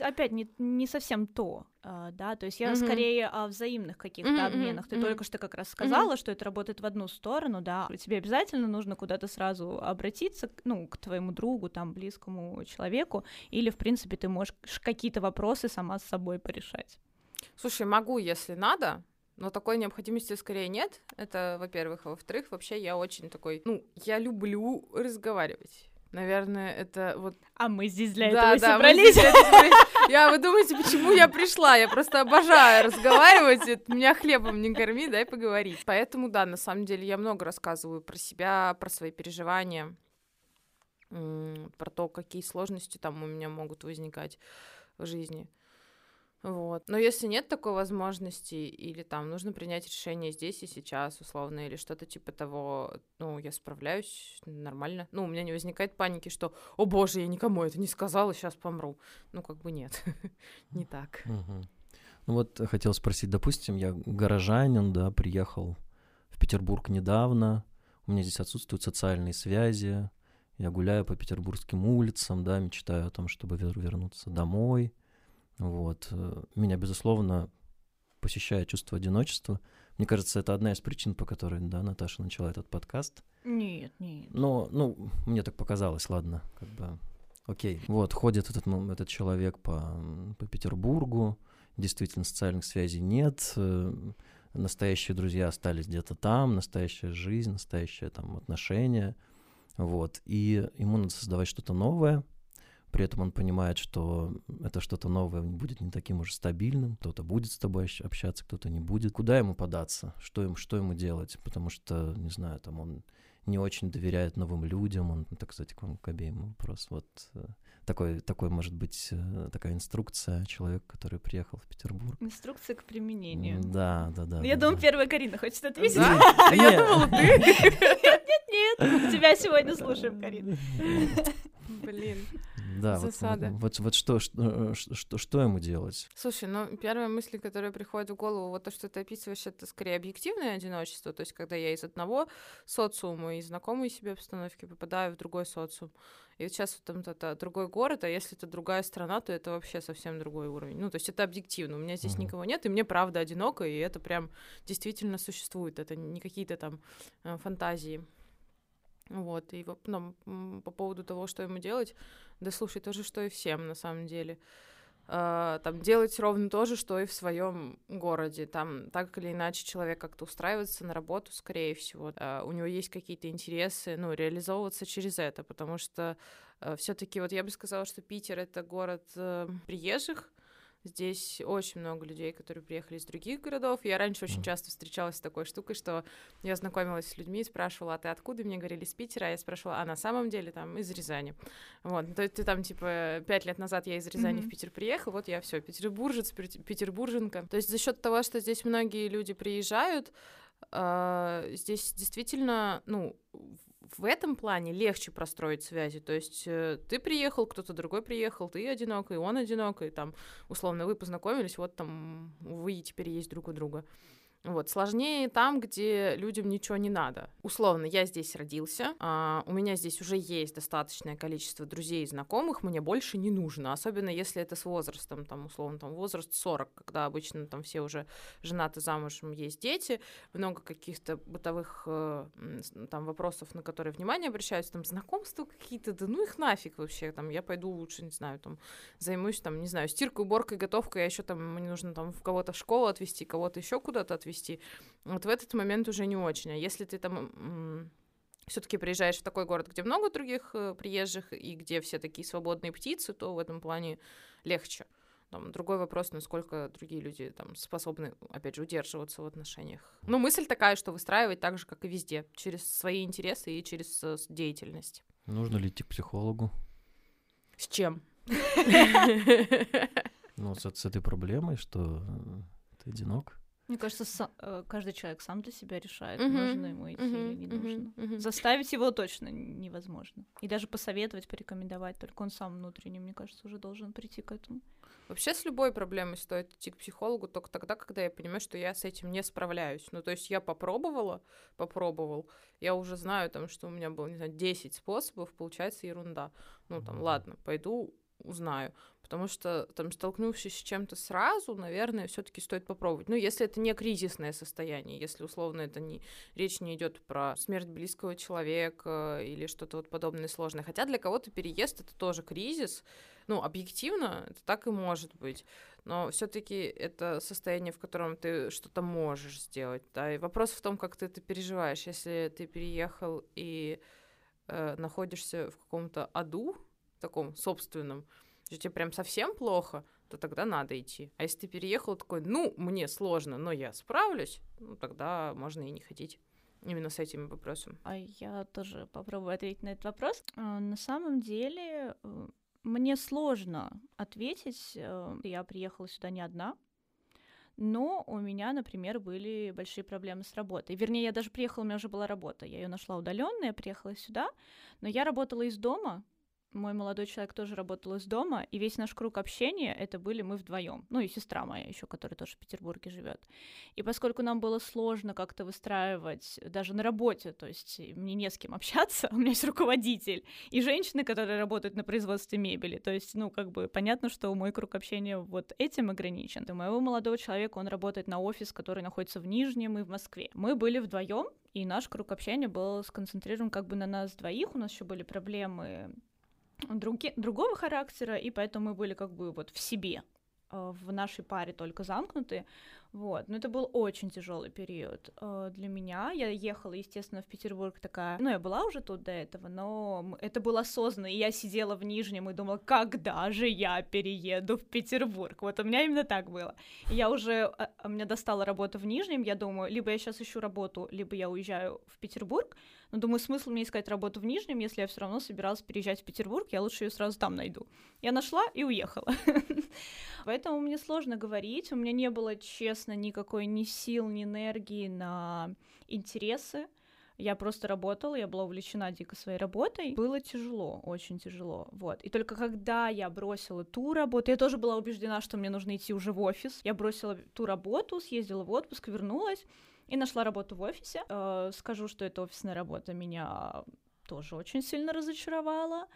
опять не совсем то, да, то есть я mm-hmm. скорее о взаимных каких-то mm-hmm. обменах. Ты mm-hmm. только что как раз сказала, mm-hmm. что это работает в одну сторону, да. Тебе обязательно нужно куда-то сразу обратиться, ну, к твоему другу, там, близкому человеку, или, в принципе, ты можешь какие-то вопросы сама с собой порешать. Слушай, могу, если надо, но такой необходимости скорее нет. Это, во-первых. А во-вторых, вообще я очень такой... Ну, я люблю разговаривать. Наверное, это вот... А мы здесь для да, этого да, собрались. Я, вы думаете, почему я пришла? Я просто обожаю разговаривать. Меня хлебом не корми, дай поговорить. Поэтому, да, на самом деле я много рассказываю про себя, про свои переживания, про то, какие сложности там у меня могут возникать в жизни. Вот. Но если нет такой возможности, или там нужно принять решение здесь и сейчас, условно, или что-то типа того, ну, я справляюсь нормально. Ну, у меня не возникает паники, что, о боже, я никому это не сказала, сейчас помру. Ну, как бы нет, не так. Ну вот хотел спросить, допустим, я горожанин, да, приехал в Петербург недавно, у меня здесь отсутствуют социальные связи, я гуляю по петербургским улицам, да, мечтаю о том, чтобы вернуться домой, вот. Э, меня, безусловно, посещает чувство одиночества. Мне кажется, это одна из причин, по которой, да, Наташа начала этот подкаст. Нет, нет. Но, ну, мне так показалось, ладно, как бы, окей. Вот, ходит этот, этот человек по, по Петербургу, действительно, социальных связей нет, э, настоящие друзья остались где-то там, настоящая жизнь, настоящие там отношения, вот, и ему надо создавать что-то новое, при этом он понимает, что это что-то новое будет не таким уж стабильным, кто-то будет с тобой общаться, кто-то не будет. Куда ему податься? Что ему, что ему делать? Потому что, не знаю, там он не очень доверяет новым людям. Он, это, кстати, к вам к обеим вопрос. Вот э, такой, такой, может быть, э, такая инструкция человека, который приехал в Петербург. Инструкция к применению. Да, да, да. Я да, думаю, да. первая Карина хочет ответить. Да? Нет. Я думала, ты. Нет, тебя сегодня слушаем, Карина. Блин. Да, Засада. Вот, вот, вот что, что, что, что ему делать? Слушай, ну первая мысль, которая приходит в голову, вот то, что ты описываешь, это скорее объективное одиночество, то есть когда я из одного социума и знакомой себе обстановки попадаю в другой социум. И вот сейчас вот там это другой город, а если это другая страна, то это вообще совсем другой уровень. Ну, то есть это объективно. У меня здесь Мгм. никого нет, и мне правда одиноко, и это прям действительно существует. Это не какие-то там э, фантазии. Вот, и ну, по поводу того, что ему делать, да слушай, то же, что и всем на самом деле. А, там делать ровно то же, что и в своем городе. Там так или иначе человек как-то устраивается на работу, скорее всего. А, у него есть какие-то интересы, ну, реализовываться через это, потому что все-таки вот я бы сказала, что Питер это город э, приезжих. Здесь очень много людей, которые приехали из других городов. Я раньше очень часто встречалась с такой штукой, что я знакомилась с людьми, спрашивала, а ты откуда? Мне говорили, из Питера. А я спрашивала, а на самом деле там из Рязани. Вот, ну, то есть ты там, типа, пять лет назад я из Рязани Мгм. в Питер приехал, вот я все, петербуржец, петербурженка. То есть за счет того, что здесь многие люди приезжают, а, здесь действительно, ну, в этом плане легче простроить связи. То есть э, ты приехал, кто-то другой приехал, ты одинок, и он одинок, и там, условно, вы познакомились, вот там вы теперь есть друг у друга. Вот, сложнее там, где людям ничего не надо. Условно, я здесь родился, а, у меня здесь уже есть достаточное количество друзей и знакомых, мне больше не нужно, особенно если это с возрастом, там, условно, там, возраст 40, когда обычно там все уже женаты замужем, есть дети, много каких-то бытовых э, там вопросов, на которые внимание обращаются, там, знакомства какие-то, да ну их нафиг вообще, там, я пойду лучше, не знаю, там, займусь, там, не знаю, стиркой, уборкой, готовкой, а еще там мне нужно там в кого-то в школу отвезти, кого-то еще куда-то отвезти. Вот в этот момент уже не очень. А если ты там все-таки приезжаешь в такой город, где много других э, приезжих и где все такие свободные птицы, то в этом плане легче. Там, другой вопрос, насколько другие люди там, способны, опять же, удерживаться в отношениях. Ну, мысль такая, что выстраивать так же, как и везде, через свои интересы и через э, деятельность. Нужно ли идти к психологу? С чем? Ну, с этой проблемой, что э, ты одинок. Мне кажется, э, каждый человек сам для себя решает, Мгм, нужно ему идти или мгм, не нужно. мгм. Заставить его точно невозможно. И даже посоветовать, порекомендовать, только он сам внутренне, мне кажется, уже должен прийти к этому. Вообще с любой проблемой стоит идти к психологу только тогда, когда я понимаю, что я с этим не справляюсь. Ну, то есть я попробовала, попробовал, я уже знаю, там, что у меня было, не знаю, 10 способов, получается ерунда. Ну, там, ладно, пойду узнаю. Потому что, там, столкнувшись с чем-то сразу, наверное, все таки стоит попробовать. Ну, если это не кризисное состояние, если, условно, это не... Речь не идет про смерть близкого человека или что-то вот подобное сложное. Хотя для кого-то переезд — это тоже кризис, ну, объективно, это так и может быть. Но все-таки это состояние, в котором ты что-то можешь сделать. Да? И вопрос в том, как ты это переживаешь. Если ты переехал и э, находишься в каком-то аду, таком собственном, что тебе прям совсем плохо, то тогда надо идти. А если ты переехал такой, ну, мне сложно, но я справлюсь, ну, тогда можно и не ходить. Именно с этим вопросом. А я тоже попробую ответить на этот вопрос. А, На самом деле, э, мне сложно ответить. э, Я приехала сюда не одна. Но у меня, например, были большие проблемы с работой. Вернее, я даже приехала, у меня уже была работа. Я ее нашла удаленная, приехала сюда, но я работала из дома. Мой молодой человек тоже работал из дома, и весь наш круг общения это были мы вдвоем. Ну и сестра моя еще, которая тоже в Петербурге живет. И поскольку нам было сложно как-то выстраивать даже на работе, то есть мне не с кем общаться, у меня есть руководитель и женщины, которые работают на производстве мебели. То есть, ну, как бы понятно, что мой круг общения вот этим ограничен. У моего молодого человека он работает на офис, который находится в Нижнем и в Москве. Мы были вдвоем, и наш круг общения был сконцентрирован как бы на нас двоих. У нас еще были проблемы други- другого характера, и поэтому мы были как бы вот в себе э, в нашей паре только замкнуты. Вот, но это был очень тяжелый период э, для меня. Я ехала, естественно, в Петербург такая. Ну, я была уже тут до этого, но это было осознанно. И я сидела в Нижнем и думала, когда же я перееду в Петербург? Вот у меня именно так было. И я уже, а, меня достала работа в Нижнем, я думаю, либо я сейчас ищу работу, либо я уезжаю в Петербург. Но думаю, смысл мне искать работу в Нижнем, если я все равно собиралась переезжать в Петербург, я лучше ее сразу там найду. Я нашла и уехала. Поэтому мне сложно говорить. У меня не было, честно, никакой ни сил, ни энергии на интересы. Я просто работала, я была увлечена дико своей работой. Было тяжело, очень тяжело, вот. И только когда я бросила ту работу, я тоже была убеждена, что мне нужно идти уже в офис. Я бросила ту работу, съездила в отпуск, вернулась, и нашла работу в офисе. Э, скажу, что эта офисная работа меня тоже очень сильно разочаровала.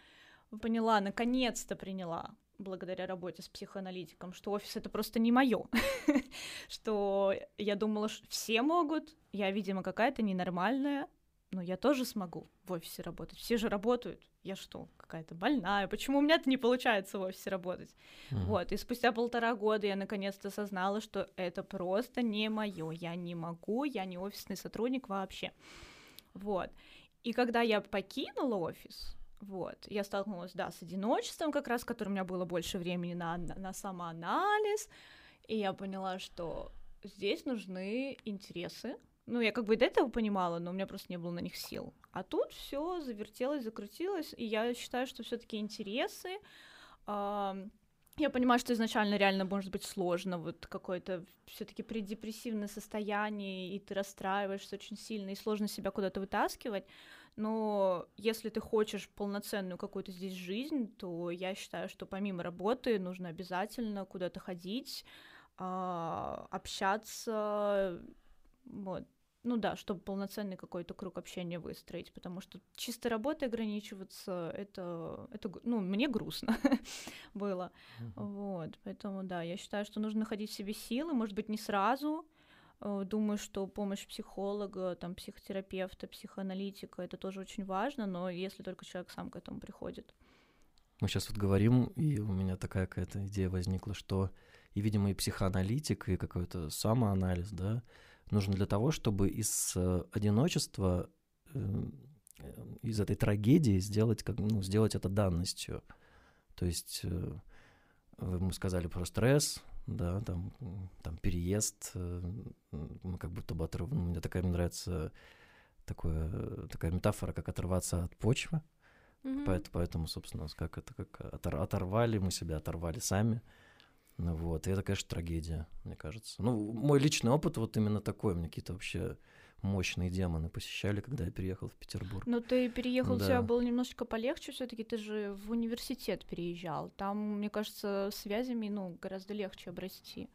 Поняла, наконец-то приняла благодаря работе с психоаналитиком, что офис это просто не мое, что я думала, что все могут, я, видимо, какая-то ненормальная, но я тоже смогу в офисе работать. Все же работают. Я что, какая-то больная? Почему у меня-то не получается в офисе работать? Mm-hmm. Вот. И спустя полтора года я наконец-то осознала, что это просто не мое. Я не могу, я не офисный сотрудник вообще. Вот. И когда я покинула офис, вот, я столкнулась, да, с одиночеством, как раз, которое у меня было больше времени на, на, на самоанализ, и я поняла, что здесь нужны интересы, ну, я как бы до этого понимала, но у меня просто не было на них сил. А тут все завертелось, закрутилось, и я считаю, что все-таки интересы. Э, я понимаю, что изначально реально может быть сложно, вот какое-то все-таки преддепрессивное состояние, и ты расстраиваешься очень сильно, и сложно себя куда-то вытаскивать. Но если ты хочешь полноценную какую-то здесь жизнь, то я считаю, что помимо работы нужно обязательно куда-то ходить, а, общаться, вот, ну да, чтобы полноценный какой-то круг общения выстроить, потому что чисто работой ограничиваться, это, это ну, мне грустно было. Uh-huh. Вот, поэтому да, я считаю, что нужно находить в себе силы, может быть, не сразу. Э, думаю, что помощь психолога, там, психотерапевта, психоаналитика, это тоже очень важно, но если только человек сам к этому приходит. Мы сейчас вот говорим, и у меня такая какая-то идея возникла, что и, видимо, и психоаналитик, и какой-то самоанализ, да, нужно для того, чтобы из э, одиночества, э, из этой трагедии сделать, как, ну, сделать это данностью. То есть э, мы сказали про стресс, да, там, там переезд, мы как будто бы отрыв... Ну, мне такая мне нравится такое, такая метафора, как оторваться от почвы. Mm-hmm. Поэтому, поэтому, собственно, как это как оторвали, мы себя оторвали сами. Ну вот, и это, конечно, трагедия, мне кажется. Ну, мой личный опыт вот именно такой, мне какие-то вообще мощные демоны посещали, когда я переехал в Петербург. Но ты переехал, да. у тебя было немножечко полегче, все-таки ты же в университет переезжал. Там, мне кажется, связями, ну, гораздо легче обрасти.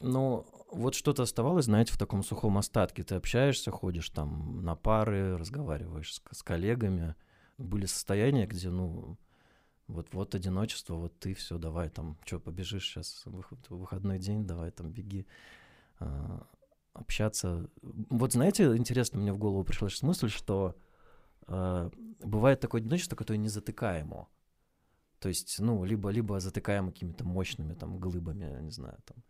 Ну, вот что-то оставалось, знаете, в таком сухом остатке. Ты общаешься, ходишь там на пары, разговариваешь с, с коллегами. Были состояния, где, ну, вот, вот одиночество, вот ты все, давай там, что, побежишь сейчас, выходной день, давай там беги а, общаться. Вот знаете, интересно, мне в голову пришла сейчас мысль, что э, бывает такое одиночество, которое не затыкаемо. То есть, ну, либо, либо затыкаемо какими-то мощными там глыбами, я не знаю, там,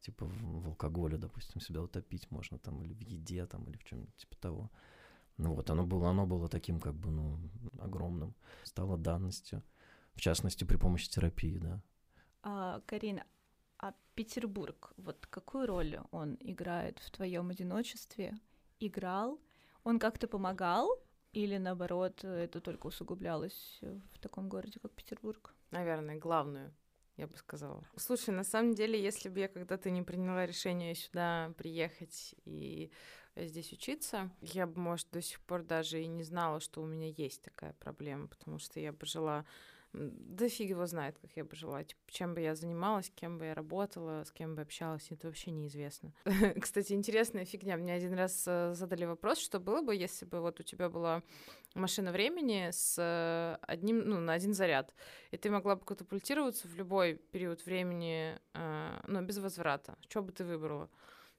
типа в, в алкоголе, допустим, себя утопить можно, там, или в еде, там, или в чем-нибудь типа того. Ну вот, оно было, оно было таким, как бы, ну, огромным, стало данностью в частности, при помощи терапии, да. А, Карина, а Петербург, вот какую роль он играет в твоем одиночестве? Играл? Он как-то помогал? Или наоборот, это только усугублялось в таком городе, как Петербург? Наверное, главную, я бы сказала. Слушай, на самом деле, если бы я когда-то не приняла решение сюда приехать и здесь учиться, я бы, может, до сих пор даже и не знала, что у меня есть такая проблема, потому что я бы жила да фиг его знает, как я бы жила. Типа, чем бы я занималась, кем бы я работала, с кем бы общалась, это вообще неизвестно. Кстати, интересная фигня. Мне один раз э, задали вопрос, что было бы, если бы вот у тебя была машина времени с э, одним, ну, на один заряд, и ты могла бы катапультироваться в любой период времени, э, ну, без возврата. Что бы ты выбрала?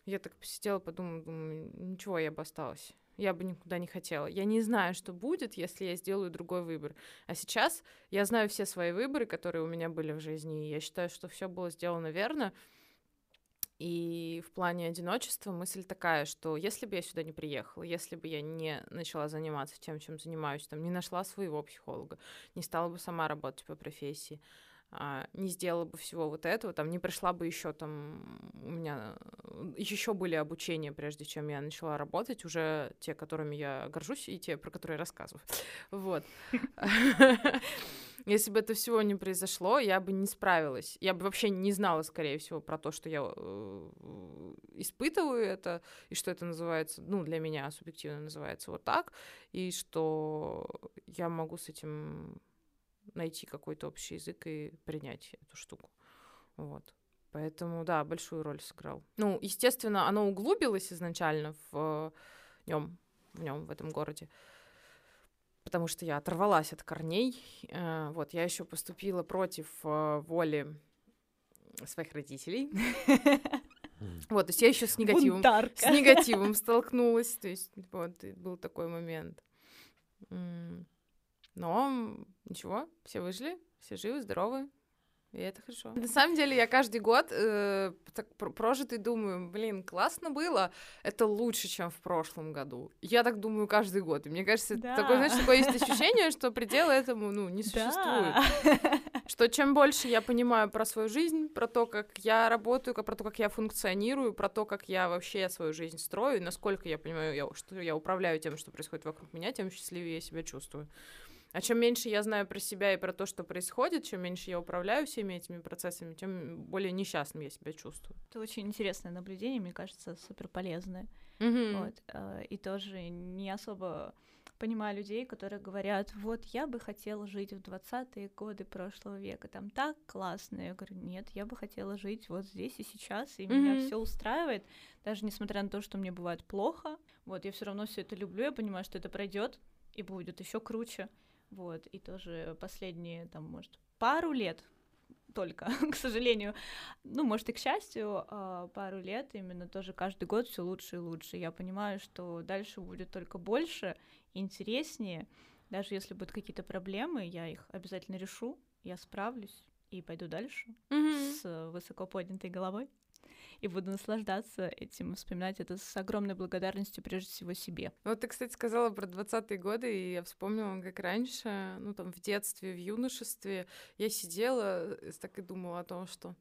Я так посидела, подумала, думаю, ничего, я бы осталась я бы никуда не хотела. Я не знаю, что будет, если я сделаю другой выбор. А сейчас я знаю все свои выборы, которые у меня были в жизни, и я считаю, что все было сделано верно. И в плане одиночества мысль такая, что если бы я сюда не приехала, если бы я не начала заниматься тем, чем занимаюсь, там, не нашла своего психолога, не стала бы сама работать по профессии, не сделала бы всего вот этого, там не пришла бы еще там у меня еще были обучения, прежде чем я начала работать, уже те, которыми я горжусь, и те, про которые я рассказываю. Вот. Если бы это всего не произошло, я бы не справилась. Я бы вообще не знала, скорее всего, про то, что я э, испытываю это, и что это называется, ну, для меня субъективно называется вот так, и что я могу с этим найти какой-то общий язык и принять эту штуку. Вот. Поэтому, да, большую роль сыграл. Ну, естественно, оно углубилось изначально в нем, в нем, в этом городе потому что я оторвалась от корней. Э, вот, я еще поступила против э, воли своих родителей. Вот, то есть я еще с негативом, с негативом столкнулась, то есть вот был такой момент. Но ничего, все выжили, все живы, здоровы, и это хорошо. На самом деле, я каждый год э, так прожитый думаю, блин, классно было, это лучше, чем в прошлом году. Я так думаю каждый год. И мне кажется, да. такое, знаешь, такое есть ощущение, что предела этому, ну, не существует. Да. Что чем больше я понимаю про свою жизнь, про то, как я работаю, про то, как я функционирую, про то, как я вообще свою жизнь строю, и насколько я понимаю, я, что я управляю тем, что происходит вокруг меня, тем счастливее я себя чувствую. А чем меньше я знаю про себя и про то, что происходит, чем меньше я управляю всеми этими процессами, тем более несчастным я себя чувствую. Это очень интересное наблюдение, мне кажется, супер полезное. Mm-hmm. Вот. А, и тоже не особо понимаю людей, которые говорят, вот я бы хотела жить в 20-е годы прошлого века, там так классно. Я говорю, нет, я бы хотела жить вот здесь и сейчас, и mm-hmm. меня все устраивает, даже несмотря на то, что мне бывает плохо. Вот, я все равно все это люблю, я понимаю, что это пройдет и будет еще круче. Вот, и тоже последние, там, может, пару лет только, к сожалению, ну, может, и к счастью, а, пару лет именно тоже каждый год все лучше и лучше. Я понимаю, что дальше будет только больше, интереснее. Даже если будут какие-то проблемы, я их обязательно решу, я справлюсь и пойду дальше mm-hmm. с высоко поднятой головой и буду наслаждаться этим, вспоминать это с огромной благодарностью прежде всего себе. Вот ты, кстати, сказала про 20-е годы, и я вспомнила, как раньше, ну там в детстве, в юношестве, я сидела, э, так и думала о том, что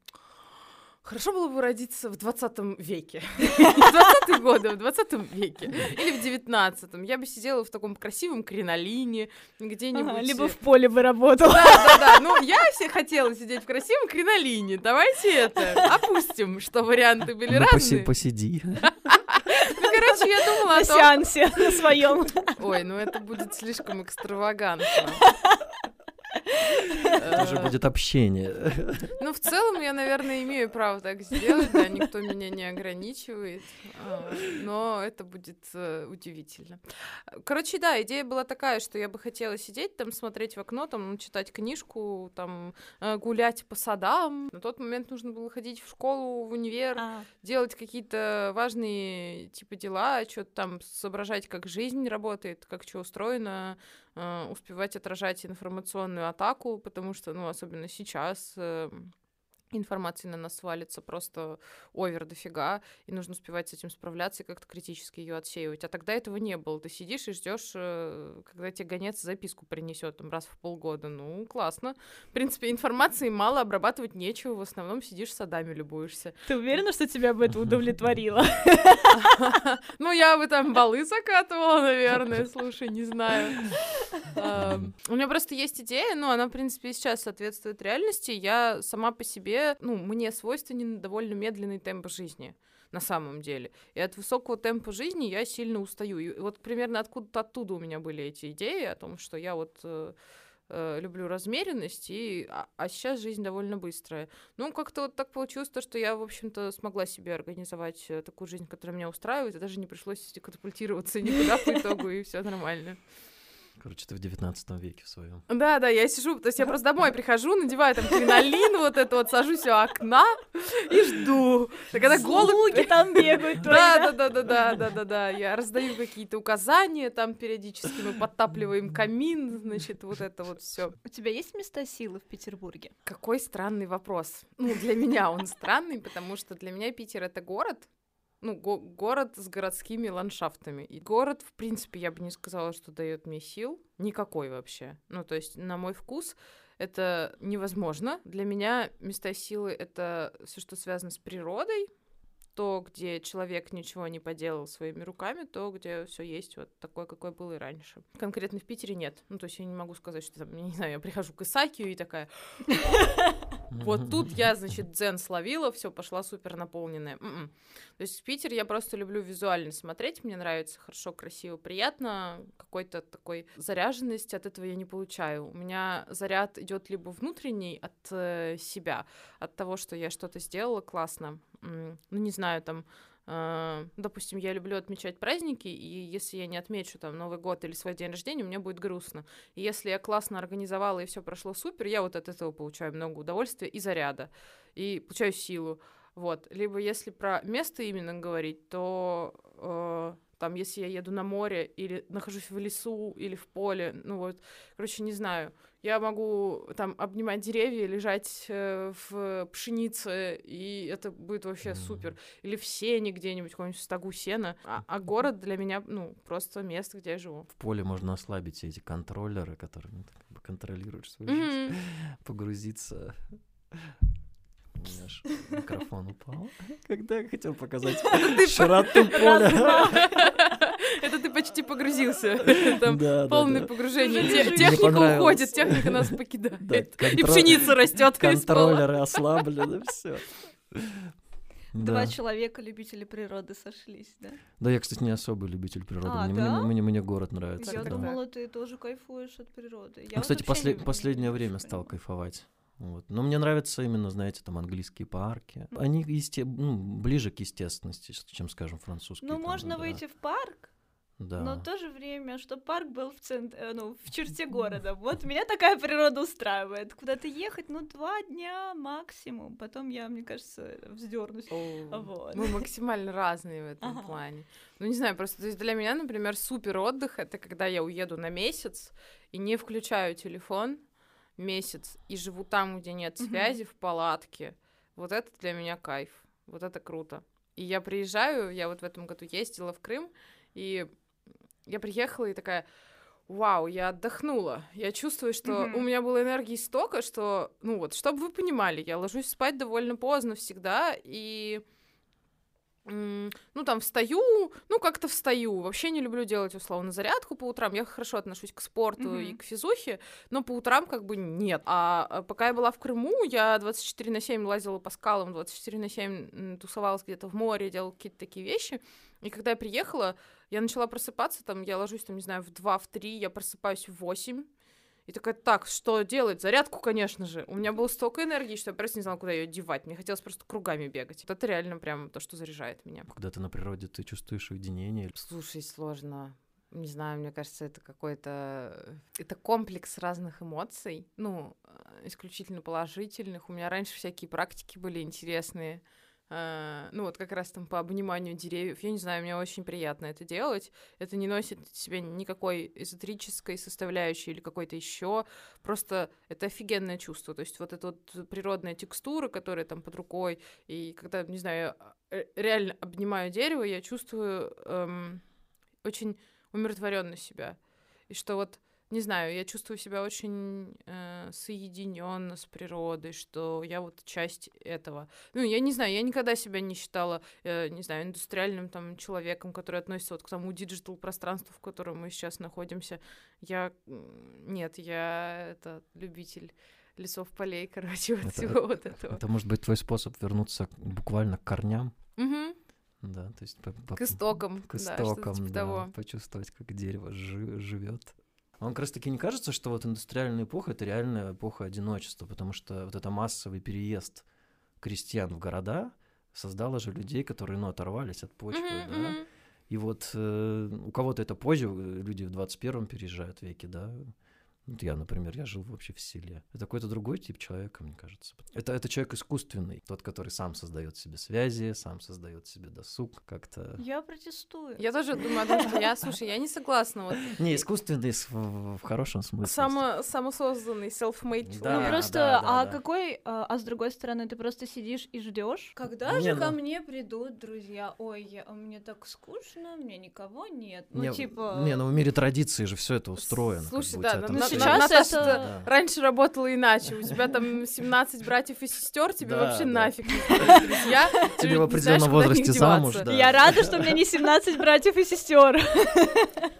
Хорошо было бы родиться в 20 веке. В 20-е годы, в 20 веке. Или в 19-м. Я бы сидела в таком красивом кринолине, где-нибудь... Ага, либо в поле бы работала. Да, да, да. Ну, я все хотела сидеть в красивом кринолине. Давайте это опустим, что варианты были ну, разные. Посиди. Ну, короче, я думала о том... На сеансе на своем. Ой, ну это будет слишком экстравагантно. Это уже будет общение. Ну, в целом, я, наверное, имею право так сделать, да, никто меня не ограничивает, а, но это будет э, удивительно. Короче, да, идея была такая, что я бы хотела сидеть там, смотреть в окно, там, читать книжку, там, э, гулять по садам. На тот момент нужно было ходить в школу, в универ, а. делать какие-то важные, типа, дела, что-то там соображать, как жизнь работает, как что устроено, э, успевать отражать информационную атаку, потому что, ну, особенно сейчас э, информации на нас свалится просто овер дофига, и нужно успевать с этим справляться и как-то критически ее отсеивать. А тогда этого не было. Ты сидишь и ждешь, э, когда тебе гонец записку принесет там раз в полгода. Ну, классно. В принципе, информации мало, обрабатывать нечего. В основном сидишь садами любуешься. Ты уверена, что тебя бы это удовлетворило? Ну, я бы там балы закатывала, наверное. Слушай, не знаю. У меня просто есть идея, ну, она, в принципе, сейчас соответствует реальности. Я сама по себе ну, мне свойственен довольно медленный темп жизни на самом деле. И от высокого темпа жизни я сильно устаю. И вот примерно откуда-то оттуда у меня были эти идеи о том, что я вот э, э, люблю размеренность, и, а, а сейчас жизнь довольно быстрая. Ну, как-то вот так получилось, то, что я, в общем-то, смогла себе организовать э, такую жизнь, которая меня устраивает, и даже не пришлось катапультироваться никуда по итогу, и все нормально. Короче, ты в 19 веке в своем. Да, да, я сижу, то есть я просто домой прихожу, надеваю там кринолин, вот это вот, сажусь у окна и жду. Так когда голубь... Слуги там бегают. Да, да, да, да, да, да, да, да. Я раздаю какие-то указания, там периодически мы подтапливаем камин, значит, вот это вот все. У тебя есть места силы в Петербурге? Какой странный вопрос. Ну, для меня он странный, потому что для меня Питер — это город, ну, го- город с городскими ландшафтами. И город, в принципе, я бы не сказала, что дает мне сил. Никакой вообще. Ну, то есть, на мой вкус, это невозможно. Для меня места силы — это все, что связано с природой, то, где человек ничего не поделал своими руками, то, где все есть вот такое, какое было и раньше. Конкретно в Питере нет. Ну, то есть я не могу сказать, что там, не знаю, я прихожу к Исакию и такая, вот тут я, значит, дзен словила, все, пошла супер наполненная. М-м. То есть в Питер я просто люблю визуально смотреть, мне нравится хорошо, красиво, приятно, какой-то такой заряженности от этого я не получаю. У меня заряд идет либо внутренний от э, себя, от того, что я что-то сделала классно, ну не знаю, там допустим, я люблю отмечать праздники, и если я не отмечу там Новый год или свой день рождения, мне будет грустно. И если я классно организовала и все прошло супер, я вот от этого получаю много удовольствия и заряда, и получаю силу. Вот. Либо если про место именно говорить, то э, там, если я еду на море или нахожусь в лесу или в поле, ну вот, короче, не знаю, я могу там обнимать деревья, лежать э, в пшенице, и это будет вообще супер. Или в сене где-нибудь, в каком-нибудь стогу сена. А, а город для меня, ну, просто место, где я живу. В поле можно ослабить все эти контроллеры, которыми ты как бы контролируешь свою жизнь. Погрузиться. У меня аж микрофон упал. Когда я хотел показать широту поля. Это ты почти погрузился. Там Да, да, полное да. погружение. Те- лежишь. Техника уходит, техника нас Да, покидает. И пшеница растет. Контроллеры ослаблены, все. Два Да. человека, любители природы, сошлись, да? да, я, кстати, не особый любитель природы. А, мне, да? мне, мне, мне город нравится. Я да. думала, ты тоже кайфуешь от природы. Я вот кстати, после- не- последнее не время стал кайфовать. Вот. Но мне нравятся именно, знаете, там английские парки. Они есте... ну, ближе к естественности, чем, скажем, французские. Ну, там, можно да. выйти в парк, Да. но в то же время, чтобы парк был в центре, ну, в черте города. Вот меня такая природа устраивает. Куда-то ехать, ну, два дня максимум. Потом я, мне кажется, вздернусь. Вот. Мы максимально разные в этом Ага. плане. Ну, не знаю, просто то есть для меня, например, супер отдых это когда я уеду на месяц и не включаю телефон месяц и живу там, где нет связи, в палатке. Вот это для меня кайф. Вот это круто. И я приезжаю, я вот в этом году ездила в Крым, и я приехала и такая, вау, я отдохнула. Я чувствую, что Мгм. у меня было энергии столько, что, ну вот, чтобы вы понимали, я ложусь спать довольно поздно всегда, и ну, там, встаю, ну, как-то встаю. Вообще не люблю делать, условно, зарядку по утрам. Я хорошо отношусь к спорту и Мгм. к физухе, но по утрам как бы нет. А а пока я была в Крыму, я 24 на 7 лазила по скалам, 24 на 7 м, тусовалась где-то в море, делала какие-то такие вещи. И когда я приехала, я начала просыпаться, там, я ложусь, там, не знаю, в 2, в 3, я просыпаюсь в 8. И такая, так, что делать? Зарядку, конечно же. У меня было столько энергии, что я просто не знала, куда ее девать. Мне хотелось просто кругами бегать. Вот это реально прям то, что заряжает меня. Когда ты на природе, ты чувствуешь уединение. Слушай, сложно. Не знаю, мне кажется, это какой-то... Это комплекс разных эмоций. Ну, э, исключительно положительных. У меня раньше всякие практики были интересные. Э, Ну, вот как раз там по обниманию деревьев. Я не знаю, мне очень приятно это делать. Это не носит в себе никакой эзотерической составляющей или какой-то еще. Просто это офигенное чувство. То есть вот эта вот природная текстура, которая там под рукой, и когда, не знаю, э, реально обнимаю дерево, я чувствую эм, очень умиротворенно себя. И что вот, не знаю, я чувствую себя очень э, соединенно с природой, что я вот часть этого. Ну, я не знаю, я никогда себя не считала, э, не знаю, индустриальным там человеком, который относится вот к тому digital пространству, в котором мы сейчас находимся. Я нет, я это любитель лесов, полей, короче, вот Это- всего вот этого. Это может быть твой способ вернуться буквально к корням. Мгм. Да, то есть по- по- К истокам, к да, что-то истокам, типа да, того. почувствовать, как дерево живет. Вам как раз таки не кажется, что вот индустриальная эпоха это реальная эпоха одиночества, потому что вот это массовый переезд крестьян в города создала же людей, которые, ну, оторвались от почвы, Мгм, да, мгм. И вот э, у кого-то это позже, э, люди в 21 переезжают веке, да, вот я, например, я жил вообще в селе. Это какой-то другой тип человека, мне кажется. Это, это человек искусственный, тот, который сам создает себе связи, сам создает себе досуг как-то. Я протестую. Я тоже думаю о том, что я, слушай, я не согласна. Вот. Не, искусственный в, в, хорошем смысле. Само, самосозданный, self-made Да, человек. ну просто, да, да, а да. какой, а, а с другой стороны, ты просто сидишь и ждешь, когда Не, же ну- ко мне придут друзья? Ой, я, мне так скучно, мне никого нет. Ну не, типа. не, ну в мире традиции же все это устроено. как Слушай, бы, у да, сейчас Наташа, это-. Раньше работало иначе. У тебя там 17 братьев и сестер, тебе Да, вообще да. нафиг не нужны друзья. ты Тебе в определенном возрасте замуж, да. Я рада, что у меня не 17 братьев и сестер.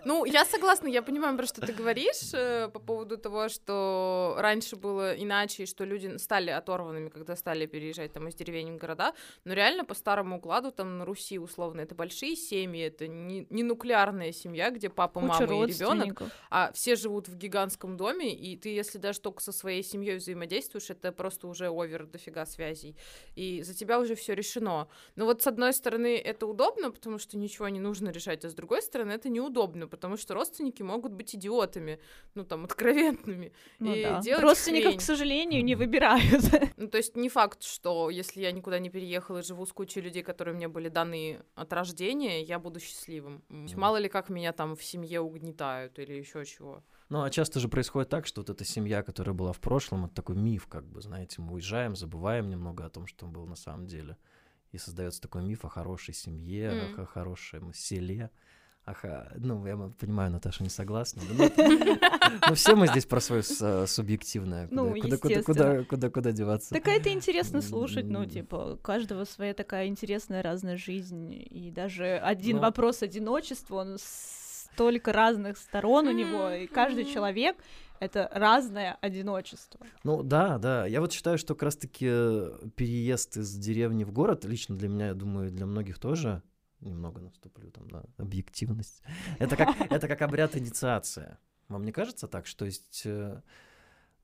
Ну, я согласна, я понимаю, про что ты говоришь э, по поводу того, что раньше было иначе, и что люди стали оторванными, когда стали переезжать там из деревень в города, но реально по старому укладу там на Руси условно это большие семьи, это не, не нуклеарная семья, где папа, Куча мама и ребенок, а все живут в гигантском доме, и ты, если даже только со своей семьей взаимодействуешь, это просто уже овер дофига связей, и за тебя уже все решено. Но вот с одной стороны это удобно, потому что ничего не нужно решать, а с другой стороны это неудобно, потому что родственники могут быть идиотами, ну там откровенными. Ну и да. делать Родственников, хрень. к сожалению, не выбирают. Ну, то есть не факт, что если я никуда не переехала и живу с кучей людей, которые мне были даны от рождения, я буду счастливым. Мало ли как меня там в семье угнетают или еще чего. Ну, а часто же происходит так, что вот эта семья, которая была в прошлом, это такой миф, как бы, знаете, мы уезжаем, забываем немного о том, что было на самом деле. И создается такой миф о хорошей семье, Мгм. о хорошем селе. Ага, ну, я понимаю, Наташа не согласна. ну, все мы здесь про свое с- субъективное. Куда- Ну, куда, куда, деваться. Так это интересно слушать, ну, типа, у каждого своя такая интересная разная жизнь, и даже один вопрос одиночества, он столько разных сторон у него, и каждый человек — это разное одиночество. Ну да, да. Я вот считаю, что как раз-таки э, переезд из деревни в город, лично для меня, я думаю, для многих тоже, немного наступлю там на объективность, это как, это как обряд инициация. Вам не кажется так, что есть... э,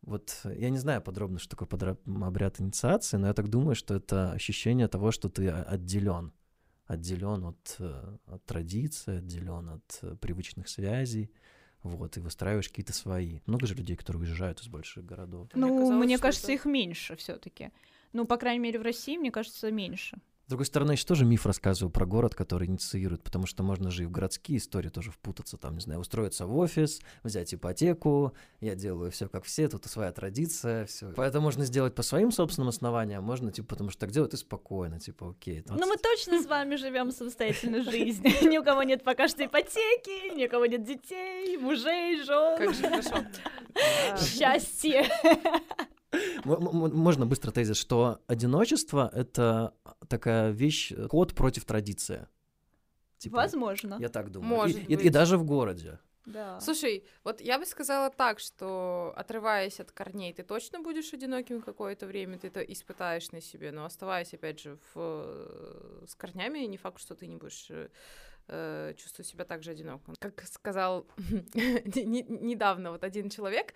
Вот я не знаю подробно, что такое подра- обряд инициации, но я так думаю, что это ощущение того, что ты отделен. Отделен от, э, от традиции, отделен от э, привычных связей. Вот, и выстраиваешь какие-то свои. Много же людей, которые уезжают из больших городов. Мне Ну, казалось, мне кажется, это- их меньше все таки Ну, по крайней мере, в России, мне кажется, меньше. С другой стороны, я еще тоже миф рассказываю про город, который инициирует, потому что можно же и в городские истории тоже впутаться, там, не знаю, устроиться в офис, взять ипотеку, я делаю все как все, тут своя традиция, все. Поэтому можно сделать по своим собственным основаниям, можно, типа, потому что так делают и спокойно, типа, окей. Ну, мы точно с вами живем самостоятельной жизнью. Ни у кого нет пока что ипотеки, ни у кого нет детей, мужей, жен. Как же хорошо. А, Счастье. Можно быстро тезис, что одиночество — это такая вещь, э, код против традиции. Типа, Возможно. Я так думаю. Может и, и- и быть. даже в городе. Да. Слушай, вот я бы сказала так, что отрываясь от корней, ты точно будешь одиноким какое-то время, ты это испытаешь на себе, но оставаясь, опять же, в, э, с корнями, не факт, что ты не будешь э, чувствовать себя так же одиноко. Как сказал не- не- недавно вот один человек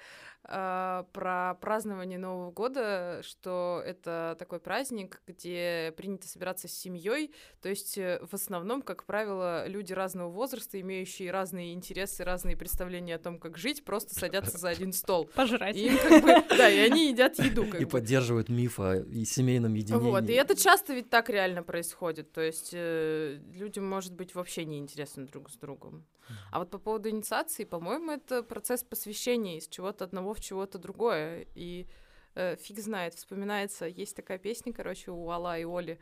э, про празднование Нового года, что это такой праздник, где принято собираться с семьей, то есть э, в основном, как правило, люди разного возраста, имеющие разные интересы, разные представления о том, как жить, просто садятся за один стол. Пожрать. И им как бы, да, и они едят еду. И бы. поддерживают миф о семейном единении. Вот, и это часто ведь так реально происходит. То есть э, людям, может быть, вообще не интересно друг с другом. А вот по поводу инициации, по-моему, это процесс посвящения из чего-то одного в чего-то другое. И э, фиг знает, вспоминается, есть такая песня, короче, у Алла и Оли.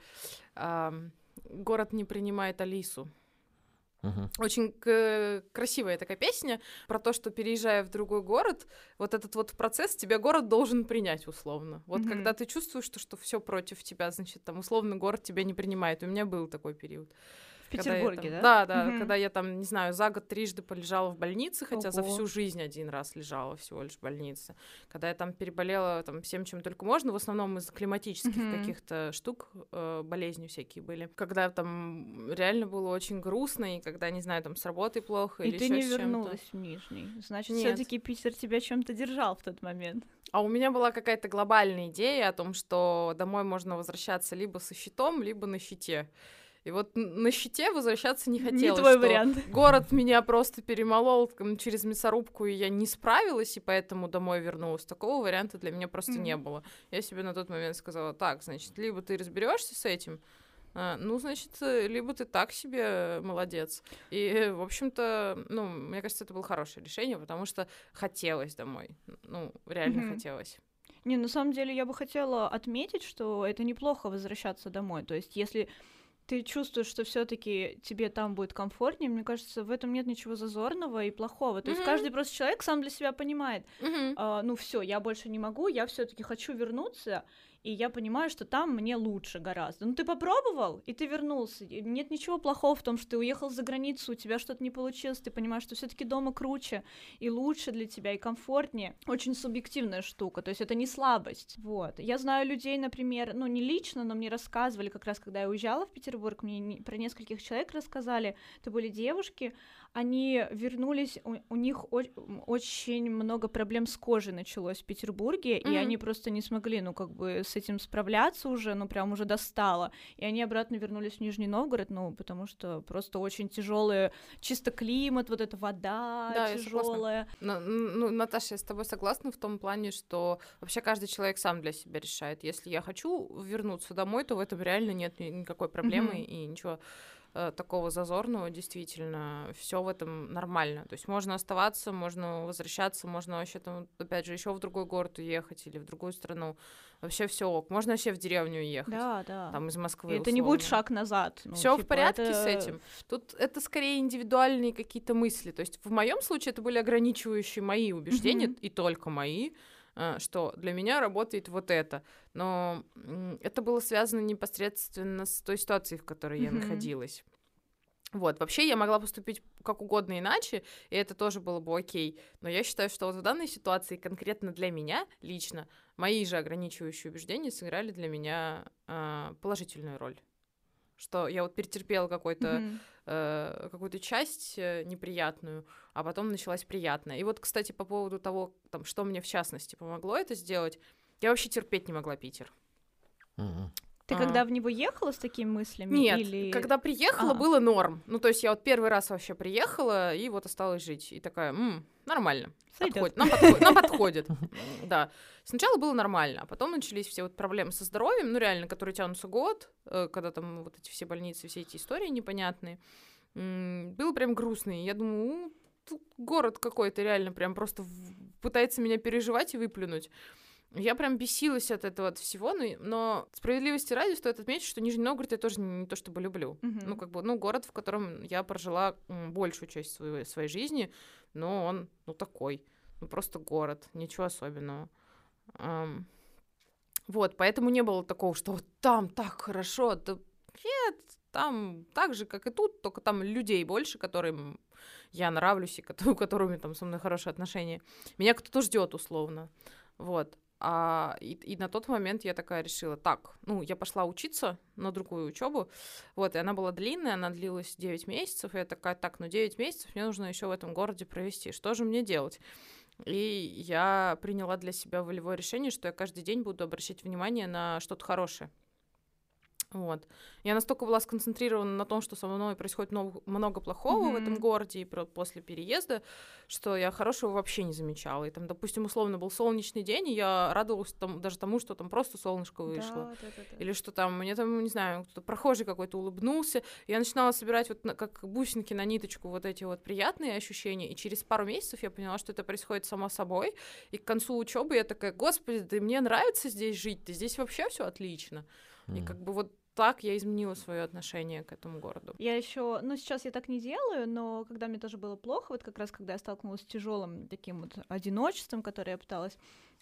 ам, Город не принимает Алису. Мгм. Очень к- красивая такая песня про то, что переезжая в другой город, вот этот вот процесс тебя город должен принять условно. Вот Мгм. когда ты чувствуешь, что, что все против тебя, значит, там условно город тебя не принимает. У меня был такой период. В Когда я Петербурге, там- да? Да, да, Мгм. когда я там, не знаю, за год трижды полежала в больнице, хотя за Ого. всю жизнь один раз лежала всего лишь в больнице. Когда я там переболела там всем, чем только можно, в основном из климатических Мгм. каких-то штук, э, болезни всякие были. Когда там реально было очень грустно, и когда, не знаю, там с работой плохо И или ты не с чем-то. вернулась в Нижний. Значит, Нет. все-таки Питер тебя чем-то держал в тот момент. А у меня была какая-то глобальная идея о том, что домой можно возвращаться либо со щитом, либо на щите. И вот на щите возвращаться не хотелось. Не твой вариант. Город меня просто перемолол через мясорубку, и я не справилась, и поэтому домой вернулась. Такого варианта для меня просто не Мгм. было. Я себе на тот момент сказала, так, значит, либо ты разберешься с этим, а, ну, значит, э, либо ты так себе молодец. И, э, в общем-то, ну, мне кажется, это было хорошее решение, потому что хотелось домой. Ну, реально Мгм. хотелось. Не, на самом деле я бы хотела отметить, что это неплохо возвращаться домой. То есть, если ты чувствуешь, что все-таки тебе там будет комфортнее, мне кажется, в этом нет ничего зазорного и плохого. То есть Мгм. каждый просто человек сам для себя понимает, Мгм. а, ну все, я больше не могу, я все-таки хочу вернуться, и я понимаю, что там мне лучше гораздо. Ну ты попробовал, и ты вернулся. И нет ничего плохого в том, что ты уехал за границу, у тебя что-то не получилось, ты понимаешь, что все-таки дома круче и лучше для тебя, и комфортнее. Очень субъективная штука, то есть это не слабость. Вот. Я знаю людей, например, ну не лично, но мне рассказывали, как раз когда я уезжала в Петербург, мне не- про нескольких человек рассказали, это были девушки, они вернулись, у, у них о- очень много проблем с кожей началось в Петербурге, и Мгм. они просто не смогли, ну, как бы с этим справляться уже, ну, прям уже достало. И они обратно вернулись в Нижний Новгород, ну, потому что просто очень тяжелый, чисто климат, вот эта вода Да, тяжелая. Ну, Наташа, я с тобой согласна в том плане, что вообще каждый человек сам для себя решает. Если я хочу вернуться домой, то в этом реально нет ни- никакой проблемы Мгм. и ничего э, такого зазорного, действительно, все в этом нормально. То есть можно оставаться, можно возвращаться, можно вообще там, опять же, еще в другой город уехать или в другую страну. Вообще все ок. Можно вообще в деревню уехать. Да, да. Там из Москвы. И это не будет шаг назад. ну, Все в типа, порядке это- с этим. Тут это скорее индивидуальные какие-то мысли. То есть в моем случае это были ограничивающие мои убеждения, Мгм. и только мои, что для меня работает вот это. Но это было связано непосредственно с той ситуацией, в которой я находилась. Вот, вообще я могла поступить как угодно иначе, и это тоже было бы окей. Но я считаю, что вот в данной ситуации конкретно для меня лично мои же ограничивающие убеждения сыграли для меня а, положительную роль. Что я вот перетерпела какой-то Мгм. э, какую-то часть э, неприятную, а потом началась приятная. И вот, кстати, по поводу того, там, что мне в частности помогло это сделать, я вообще терпеть не могла Питер. Мгм. Ты А. когда в него ехала с такими мыслями? Нет, или... когда приехала, Ага. было норм. Ну, то есть я вот первый раз вообще приехала и вот осталась жить. И такая, «М, нормально. Подходит. Нам, подходит, нам подходит. Да. Сначала было нормально, а потом начались все вот проблемы со здоровьем, ну, реально, которые тянутся год, э, когда там вот эти все больницы, все эти истории непонятные. Было прям грустно. Я думаю, «У, тут город какой-то реально прям просто пытается меня переживать и выплюнуть. Я прям бесилась от этого от всего, но, но справедливости ради стоит отметить, что Нижний Новгород я тоже не, не то чтобы люблю. Мгм. Ну, как бы, ну, город, в котором я прожила большую часть своей, своей жизни, но он, ну, такой. Ну, просто город, ничего особенного. Ам, вот, поэтому не было такого, что вот там так хорошо. Да нет, там так же, как и тут, только там людей больше, которым я нравлюсь, и у которыми там со мной хорошие отношения. Меня кто-то ждет условно. Вот. А, и, и на тот момент я такая решила, так, ну, я пошла учиться на другую учебу, вот, и она была длинная, она длилась 9 месяцев, и я такая, так, ну, 9 месяцев мне нужно еще в этом городе провести, что же мне делать? И я приняла для себя волевое решение, что я каждый день буду обращать внимание на что-то хорошее. Вот. Я настолько была сконцентрирована на том, что со мной происходит много, много плохого в этом городе и про- после переезда, что я хорошего вообще не замечала. И там, допустим, условно был солнечный день, и я радовалась там, даже тому, что там просто солнышко вышло. Да, да, да, да. Или что там, мне там, не знаю, кто-то прохожий какой-то улыбнулся. Я начинала собирать вот на- как бусинки на ниточку вот эти вот приятные ощущения. И через пару месяцев я поняла, что это происходит само собой. И к концу учебы я такая, господи, да мне нравится здесь жить, да здесь вообще все отлично. И как бы вот так я изменила свое отношение к этому городу. Я еще, ну сейчас я так не делаю, но когда мне тоже было плохо, вот как раз когда я столкнулась с тяжелым таким вот одиночеством, которое я пыталась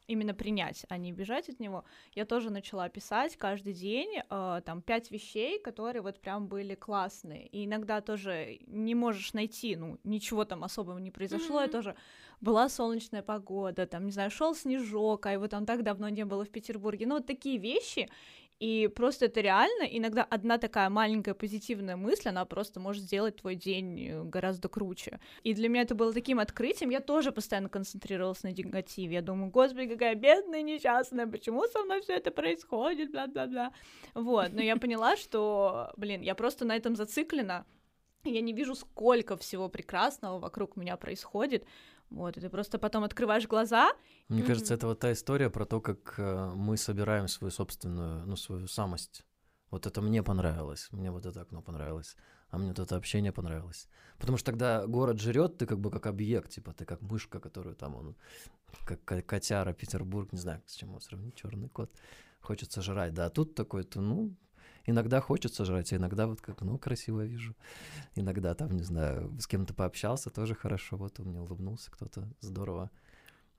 именно принять, а не бежать от него, я тоже начала писать каждый день э, там пять вещей, которые вот прям были классные. И иногда тоже не можешь найти, ну ничего там особого не произошло, и Мгм. тоже была солнечная погода, там не знаю, шел снежок, а его там так давно не было в Петербурге, ну вот такие вещи. И просто это реально, иногда одна такая маленькая позитивная мысль, она просто может сделать твой день э, гораздо круче. И для меня это было таким открытием, я тоже постоянно концентрировалась на негативе. Я думаю, господи, какая бедная, несчастная, почему со мной все это происходит, бла-бла-бла. Вот, но я поняла, что, блин, я просто на этом зациклена, я не вижу, сколько всего прекрасного вокруг меня происходит. Вот, и ты просто потом открываешь глаза. Мне кажется, это вот та история про то, как э, мы собираем свою собственную, ну, свою самость. Вот это мне понравилось, мне вот это окно понравилось, а мне вот это общение понравилось. Потому что тогда город жрет, ты как бы как объект, типа ты как мышка, которую там он, как котяра, Петербург, не знаю, с чем его сравнить, черный кот, хочется жрать. Да, а тут такой, то ну, иногда хочется жрать, а иногда вот как, ну, красиво вижу. Иногда там, не знаю, с кем-то пообщался, тоже хорошо. Вот он мне улыбнулся кто-то, здорово.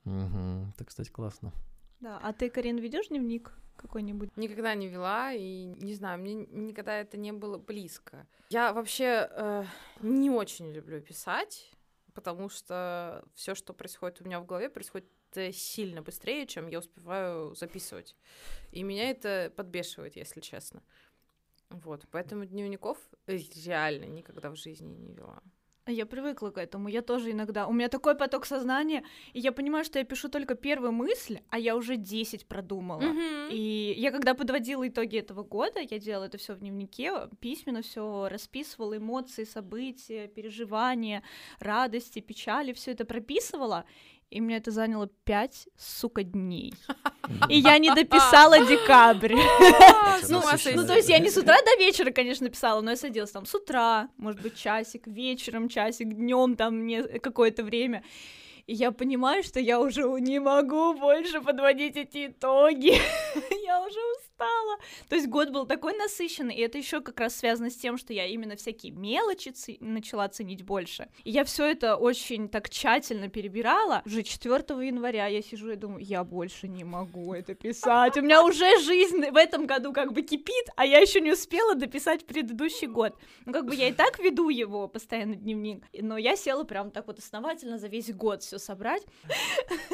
Угу. Так, кстати, классно. Да, а ты, Карин, ведешь дневник какой-нибудь? Никогда не вела, и не знаю, мне никогда это не было близко. Я вообще э, не очень люблю писать, потому что все, что происходит у меня в голове, происходит сильно быстрее, чем я успеваю записывать. И меня это подбешивает, если честно. Вот, поэтому дневников реально никогда в жизни не вела. Я привыкла к этому. Я тоже иногда. У меня такой поток сознания, и я понимаю, что я пишу только первую мысль, а я уже 10 продумала. Mm-hmm. И я когда подводила итоги этого года, я делала это все в дневнике, письменно все расписывала, эмоции, события, переживания, радости, печали, все это прописывала и мне это заняло пять, сука, дней. И я не дописала декабрь. Ну, ну, то есть я не с утра до вечера, конечно, писала, но я садилась там с утра, может быть, часик, вечером часик, днем там мне какое-то время. И я понимаю, что я уже не могу больше подводить эти итоги. я уже устала. То есть год был такой насыщенный, и это еще как раз связано с тем, что я именно всякие мелочи начала ценить больше. И я все это очень так тщательно перебирала. Уже 4 января я сижу и думаю, я больше не могу это писать. У меня уже жизнь в этом году как бы кипит, а я еще не успела дописать предыдущий год. Ну, как бы я и так веду его постоянно дневник, но я села прям так вот основательно за весь год все собрать.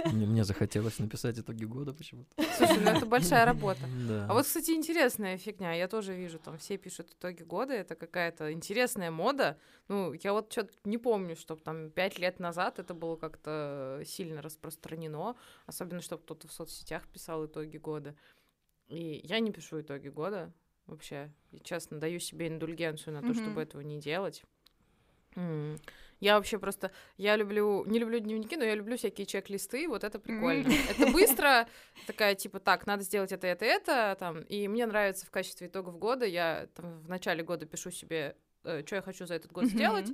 Мне, мне захотелось написать итоги года почему-то. Слушай, ну это большая работа. Да. А вот, кстати, интересная фигня. Я тоже вижу, там все пишут итоги года. Это какая-то интересная мода. Ну, я вот что-то не помню, чтобы там пять лет назад это было как-то сильно распространено. Особенно, чтобы кто-то в соцсетях писал итоги года. И я не пишу итоги года вообще. И, честно, даю себе индульгенцию на то, mm-hmm. чтобы этого не делать. Mm. Я вообще просто, я люблю, не люблю дневники, но я люблю всякие чек-листы, вот это прикольно. Mm-hmm. Это быстро, такая, типа, так, надо сделать это, это, это, там, и мне нравится в качестве итогов года, я там в начале года пишу себе, э, что я хочу за этот год mm-hmm. сделать,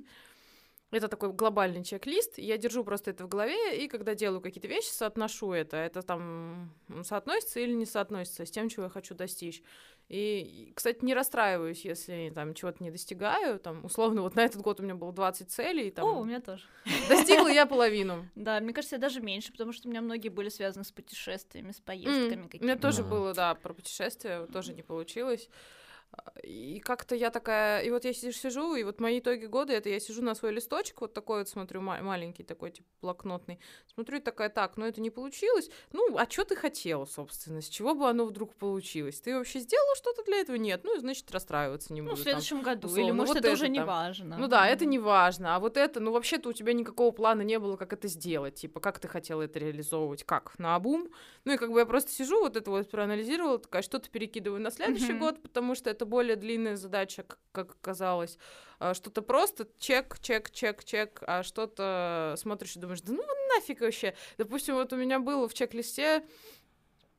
это такой глобальный чек-лист, я держу просто это в голове, и когда делаю какие-то вещи, соотношу это, это там соотносится или не соотносится с тем, чего я хочу достичь. И, кстати, не расстраиваюсь, если там чего-то не достигаю. Там, условно, вот на этот год у меня было 20 целей. Там, О, у меня тоже. Достигла я половину. Да, мне кажется, я даже меньше, потому что у меня многие были связаны с путешествиями, с поездками. У меня тоже было, да, про путешествия тоже не получилось. И как-то я такая, и вот я сижу, и вот мои итоги года, это я сижу на свой листочек, вот такой вот смотрю, маленький такой, типа, блокнотный, смотрю, и такая, так, ну это не получилось, ну, а что ты хотела, собственно, с чего бы оно вдруг получилось? Ты вообще сделала что-то для этого? Нет, ну, значит, расстраиваться не буду. Ну, в следующем там, году, условно, или, может, вот это, это уже там. не важно. Ну да, это не важно, а вот это, ну, вообще-то у тебя никакого плана не было, как это сделать, типа, как ты хотела это реализовывать, как, на обум? Ну, и как бы я просто сижу, вот это вот проанализировала, такая, что-то перекидываю на следующий mm-hmm. год, потому что это более длинная задача, как оказалось. А, что-то просто чек, чек, чек, чек, а что-то смотришь и думаешь, да ну нафиг вообще. Допустим, вот у меня было в чек-листе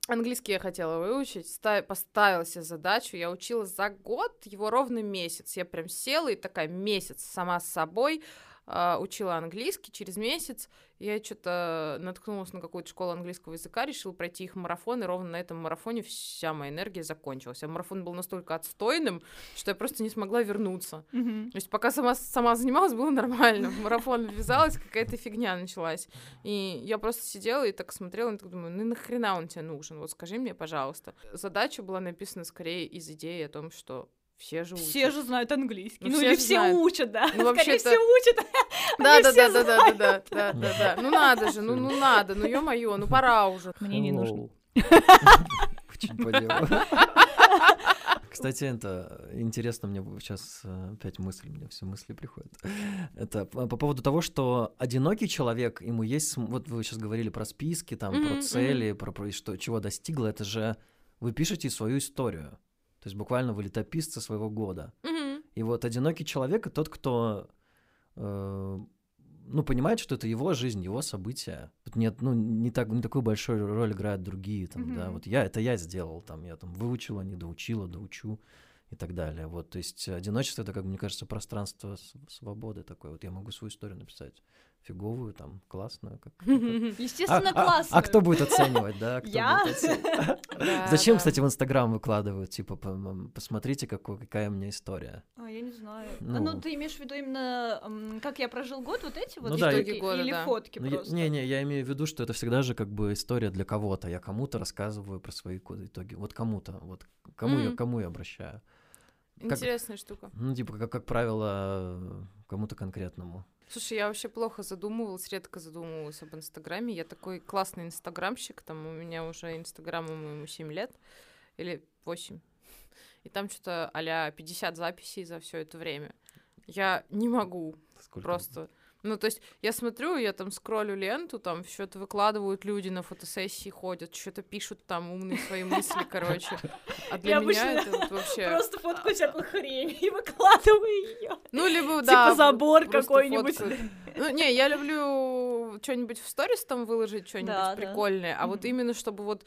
Английский я хотела выучить, став... поставила себе задачу, я учила за год, его ровно месяц. Я прям села и такая месяц сама с собой э, учила английский. Через месяц я что-то наткнулась на какую-то школу английского языка, решила пройти их марафон, и ровно на этом марафоне вся моя энергия закончилась. А марафон был настолько отстойным, что я просто не смогла вернуться. Mm-hmm. То есть пока сама, сама занималась, было нормально. В марафон ввязалась, какая-то фигня началась. И я просто сидела и так смотрела, и так думаю, ну нахрена он тебе нужен? Вот скажи мне, пожалуйста. Задача была написана скорее из идеи о том, что все же учат. Все же знают английский. Ну, ну все или все знают. учат, да. Ну, Скорее все учат. Да, да, да, да, да, да, да, да, да. Ну надо же, ну, ну надо, ну ё-моё, ну пора уже. Мне не нужно. Очень по делу. Кстати, это интересно, мне сейчас э, опять мысль, мне все мысли приходят. Это по по поводу того, что одинокий человек, ему есть, вот вы сейчас говорили про списки, там, Мгм, про цели, про, про что, чего достигло, это же вы пишете свою историю. То есть буквально вы летописцы своего года. Мгм. И вот одинокий человек — тот, кто, э, ну, понимает, что это его жизнь, его события. Тут нет, ну, не, так, не такую большую роль играют другие, там, да, Мгм. вот я, это я сделал, там, я там выучила, не доучила, доучу и так далее. Вот, то есть одиночество — это, как мне кажется, пространство свободы такое. Вот я могу свою историю написать фиговую, там, классную. Как, как- Естественно, а, а- классно. а кто будет оценивать, да? кто Я? будет оценивать? Да, Зачем, да. кстати, в Инстаграм выкладывают, типа, посмотрите, какой- какая у меня история. А, я не знаю. А, Ну. Ну, ты имеешь в виду именно, как я прожил год, вот эти вот Ну да, итоги итоги года, или да. фотки Ну, я- просто? Не-не, я имею в виду, что это всегда же как бы история для кого-то. Я кому-то рассказываю про свои итоги. Вот кому-то, вот кому я Мгм. кому я обращаю. как- Интересная штука. Ну, типа, как, как правило, кому-то конкретному. Слушай, я вообще плохо задумывалась, редко задумывалась об Инстаграме. Я такой классный инстаграмщик, там у меня уже Инстаграму моему 7 лет или 8. И там что-то а 50 записей за все это время. Я не могу Сколько? просто. Ну, то есть я смотрю, я там скроллю ленту, там что-то выкладывают люди на фотосессии, ходят, что-то пишут там умные свои мысли, короче. А для Я меня это вот вообще... Просто фотку всякую хрень и выкладываю ее. Ну, либо, Типа да, забор просто какой-нибудь. фоткают. Ну, не, я люблю что-нибудь в сторис там выложить, что-нибудь Да, да. прикольное, а вот именно чтобы вот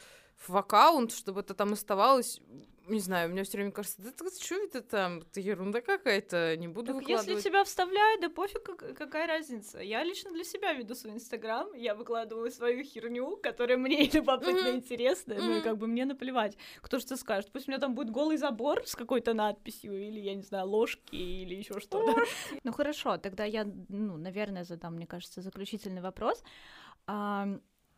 в аккаунт, чтобы это там оставалось, не знаю, мне все время кажется, да что это там, это ерунда какая-то, не буду Так если выкладывать. тебя вставляют, да пофиг, как- какая разница. Я лично для себя веду свой инстаграм, я выкладываю свою херню, которая мне любопытно Мгм. интересна, ну и как бы мне наплевать, кто что скажет. Пусть у меня там будет голый забор с какой-то надписью, или, я не знаю, ложки, или еще что-то. Ну хорошо, тогда я, ну, наверное, задам, мне кажется, заключительный вопрос.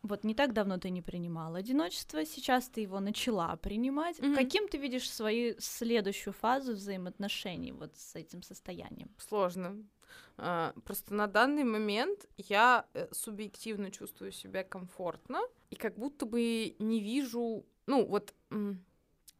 Вот не так давно ты не принимала одиночество, сейчас ты его начала принимать. Мгм. Каким ты видишь свою следующую фазу взаимоотношений вот с этим состоянием? Сложно. А, Просто на данный момент я э, субъективно чувствую себя комфортно и как будто бы не вижу, ну вот,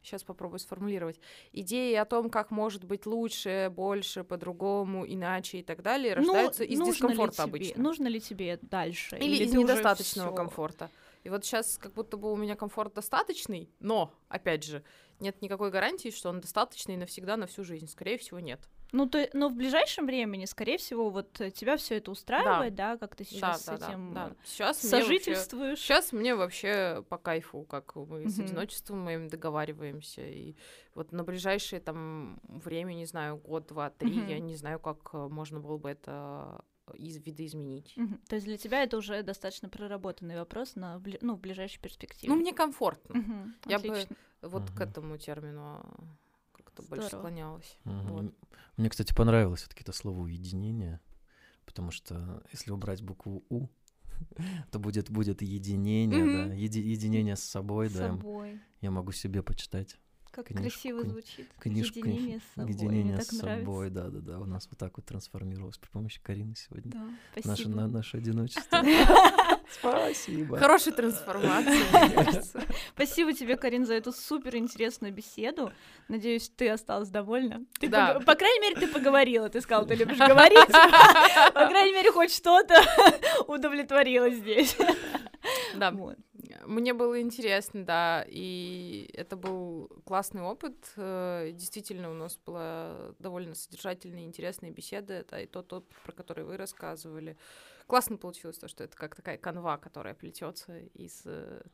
сейчас попробую сформулировать, идеи о том, как может быть лучше, больше, по-другому, иначе и так далее, Ну, рождаются из нужно ли дискомфорта тебе- обычно. Нужно ли тебе дальше? Или, из ты уже недостаточного комфорта. И вот сейчас как будто бы у меня комфорт достаточный, но, опять же, нет никакой гарантии, что он достаточный навсегда, на всю жизнь. Скорее всего, нет. Ну, то, но в ближайшем времени, скорее всего, вот э, тебя все это устраивает, да, как ты сейчас да, с да, этим да, э, да. Сейчас мне вообще- сожительствуешь. Сейчас мне вообще по кайфу, как мы с Мгм. одиночеством моим договариваемся. И вот на ближайшее там время, не знаю, год, два, три, я не знаю, как э, можно было бы это из видоизменить. Мгм. То есть для тебя это уже достаточно проработанный вопрос на бли- ну, в ближайшей перспективе. Ну, мне комфортно. Мгм. Я бы Отлично. вот к Мгм. этому термину а, как-то больше Здорово. склонялась. Мгм. Вот. Мне, кстати, понравилось все-таки это слово уединение, потому что если убрать букву У, то будет, будет единение, Мгм. да, еди- единение с собой, С да. собой. Я могу себе почитать Как книжку, красиво звучит. книжку. Единение с собой. Единение Мне с нравится. собой, да, да, да. У нас вот так вот трансформировалось при помощи Карины сегодня. Да, Наше, спасибо. на- наше одиночество. Спасибо. Хорошая трансформация. Спасибо тебе, Карин, за эту супер интересную беседу. Надеюсь, ты осталась довольна. Ты Да. пог- По крайней мере, ты поговорила. Ты сказала, ты любишь говорить. По крайней мере, хоть что-то удовлетворило здесь. Да, Вот. Мне было интересно, да, и это был классный опыт. Э, Действительно, у нас была довольно содержательная и интересная беседа. Это и тот опыт, про который вы рассказывали. Классно получилось то, что это как такая канва, которая плетется из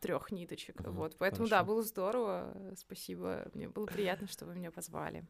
трех ниточек. Мгм, Вот, поэтому да, хорошо. было здорово. Спасибо. Мне было приятно, что вы меня позвали.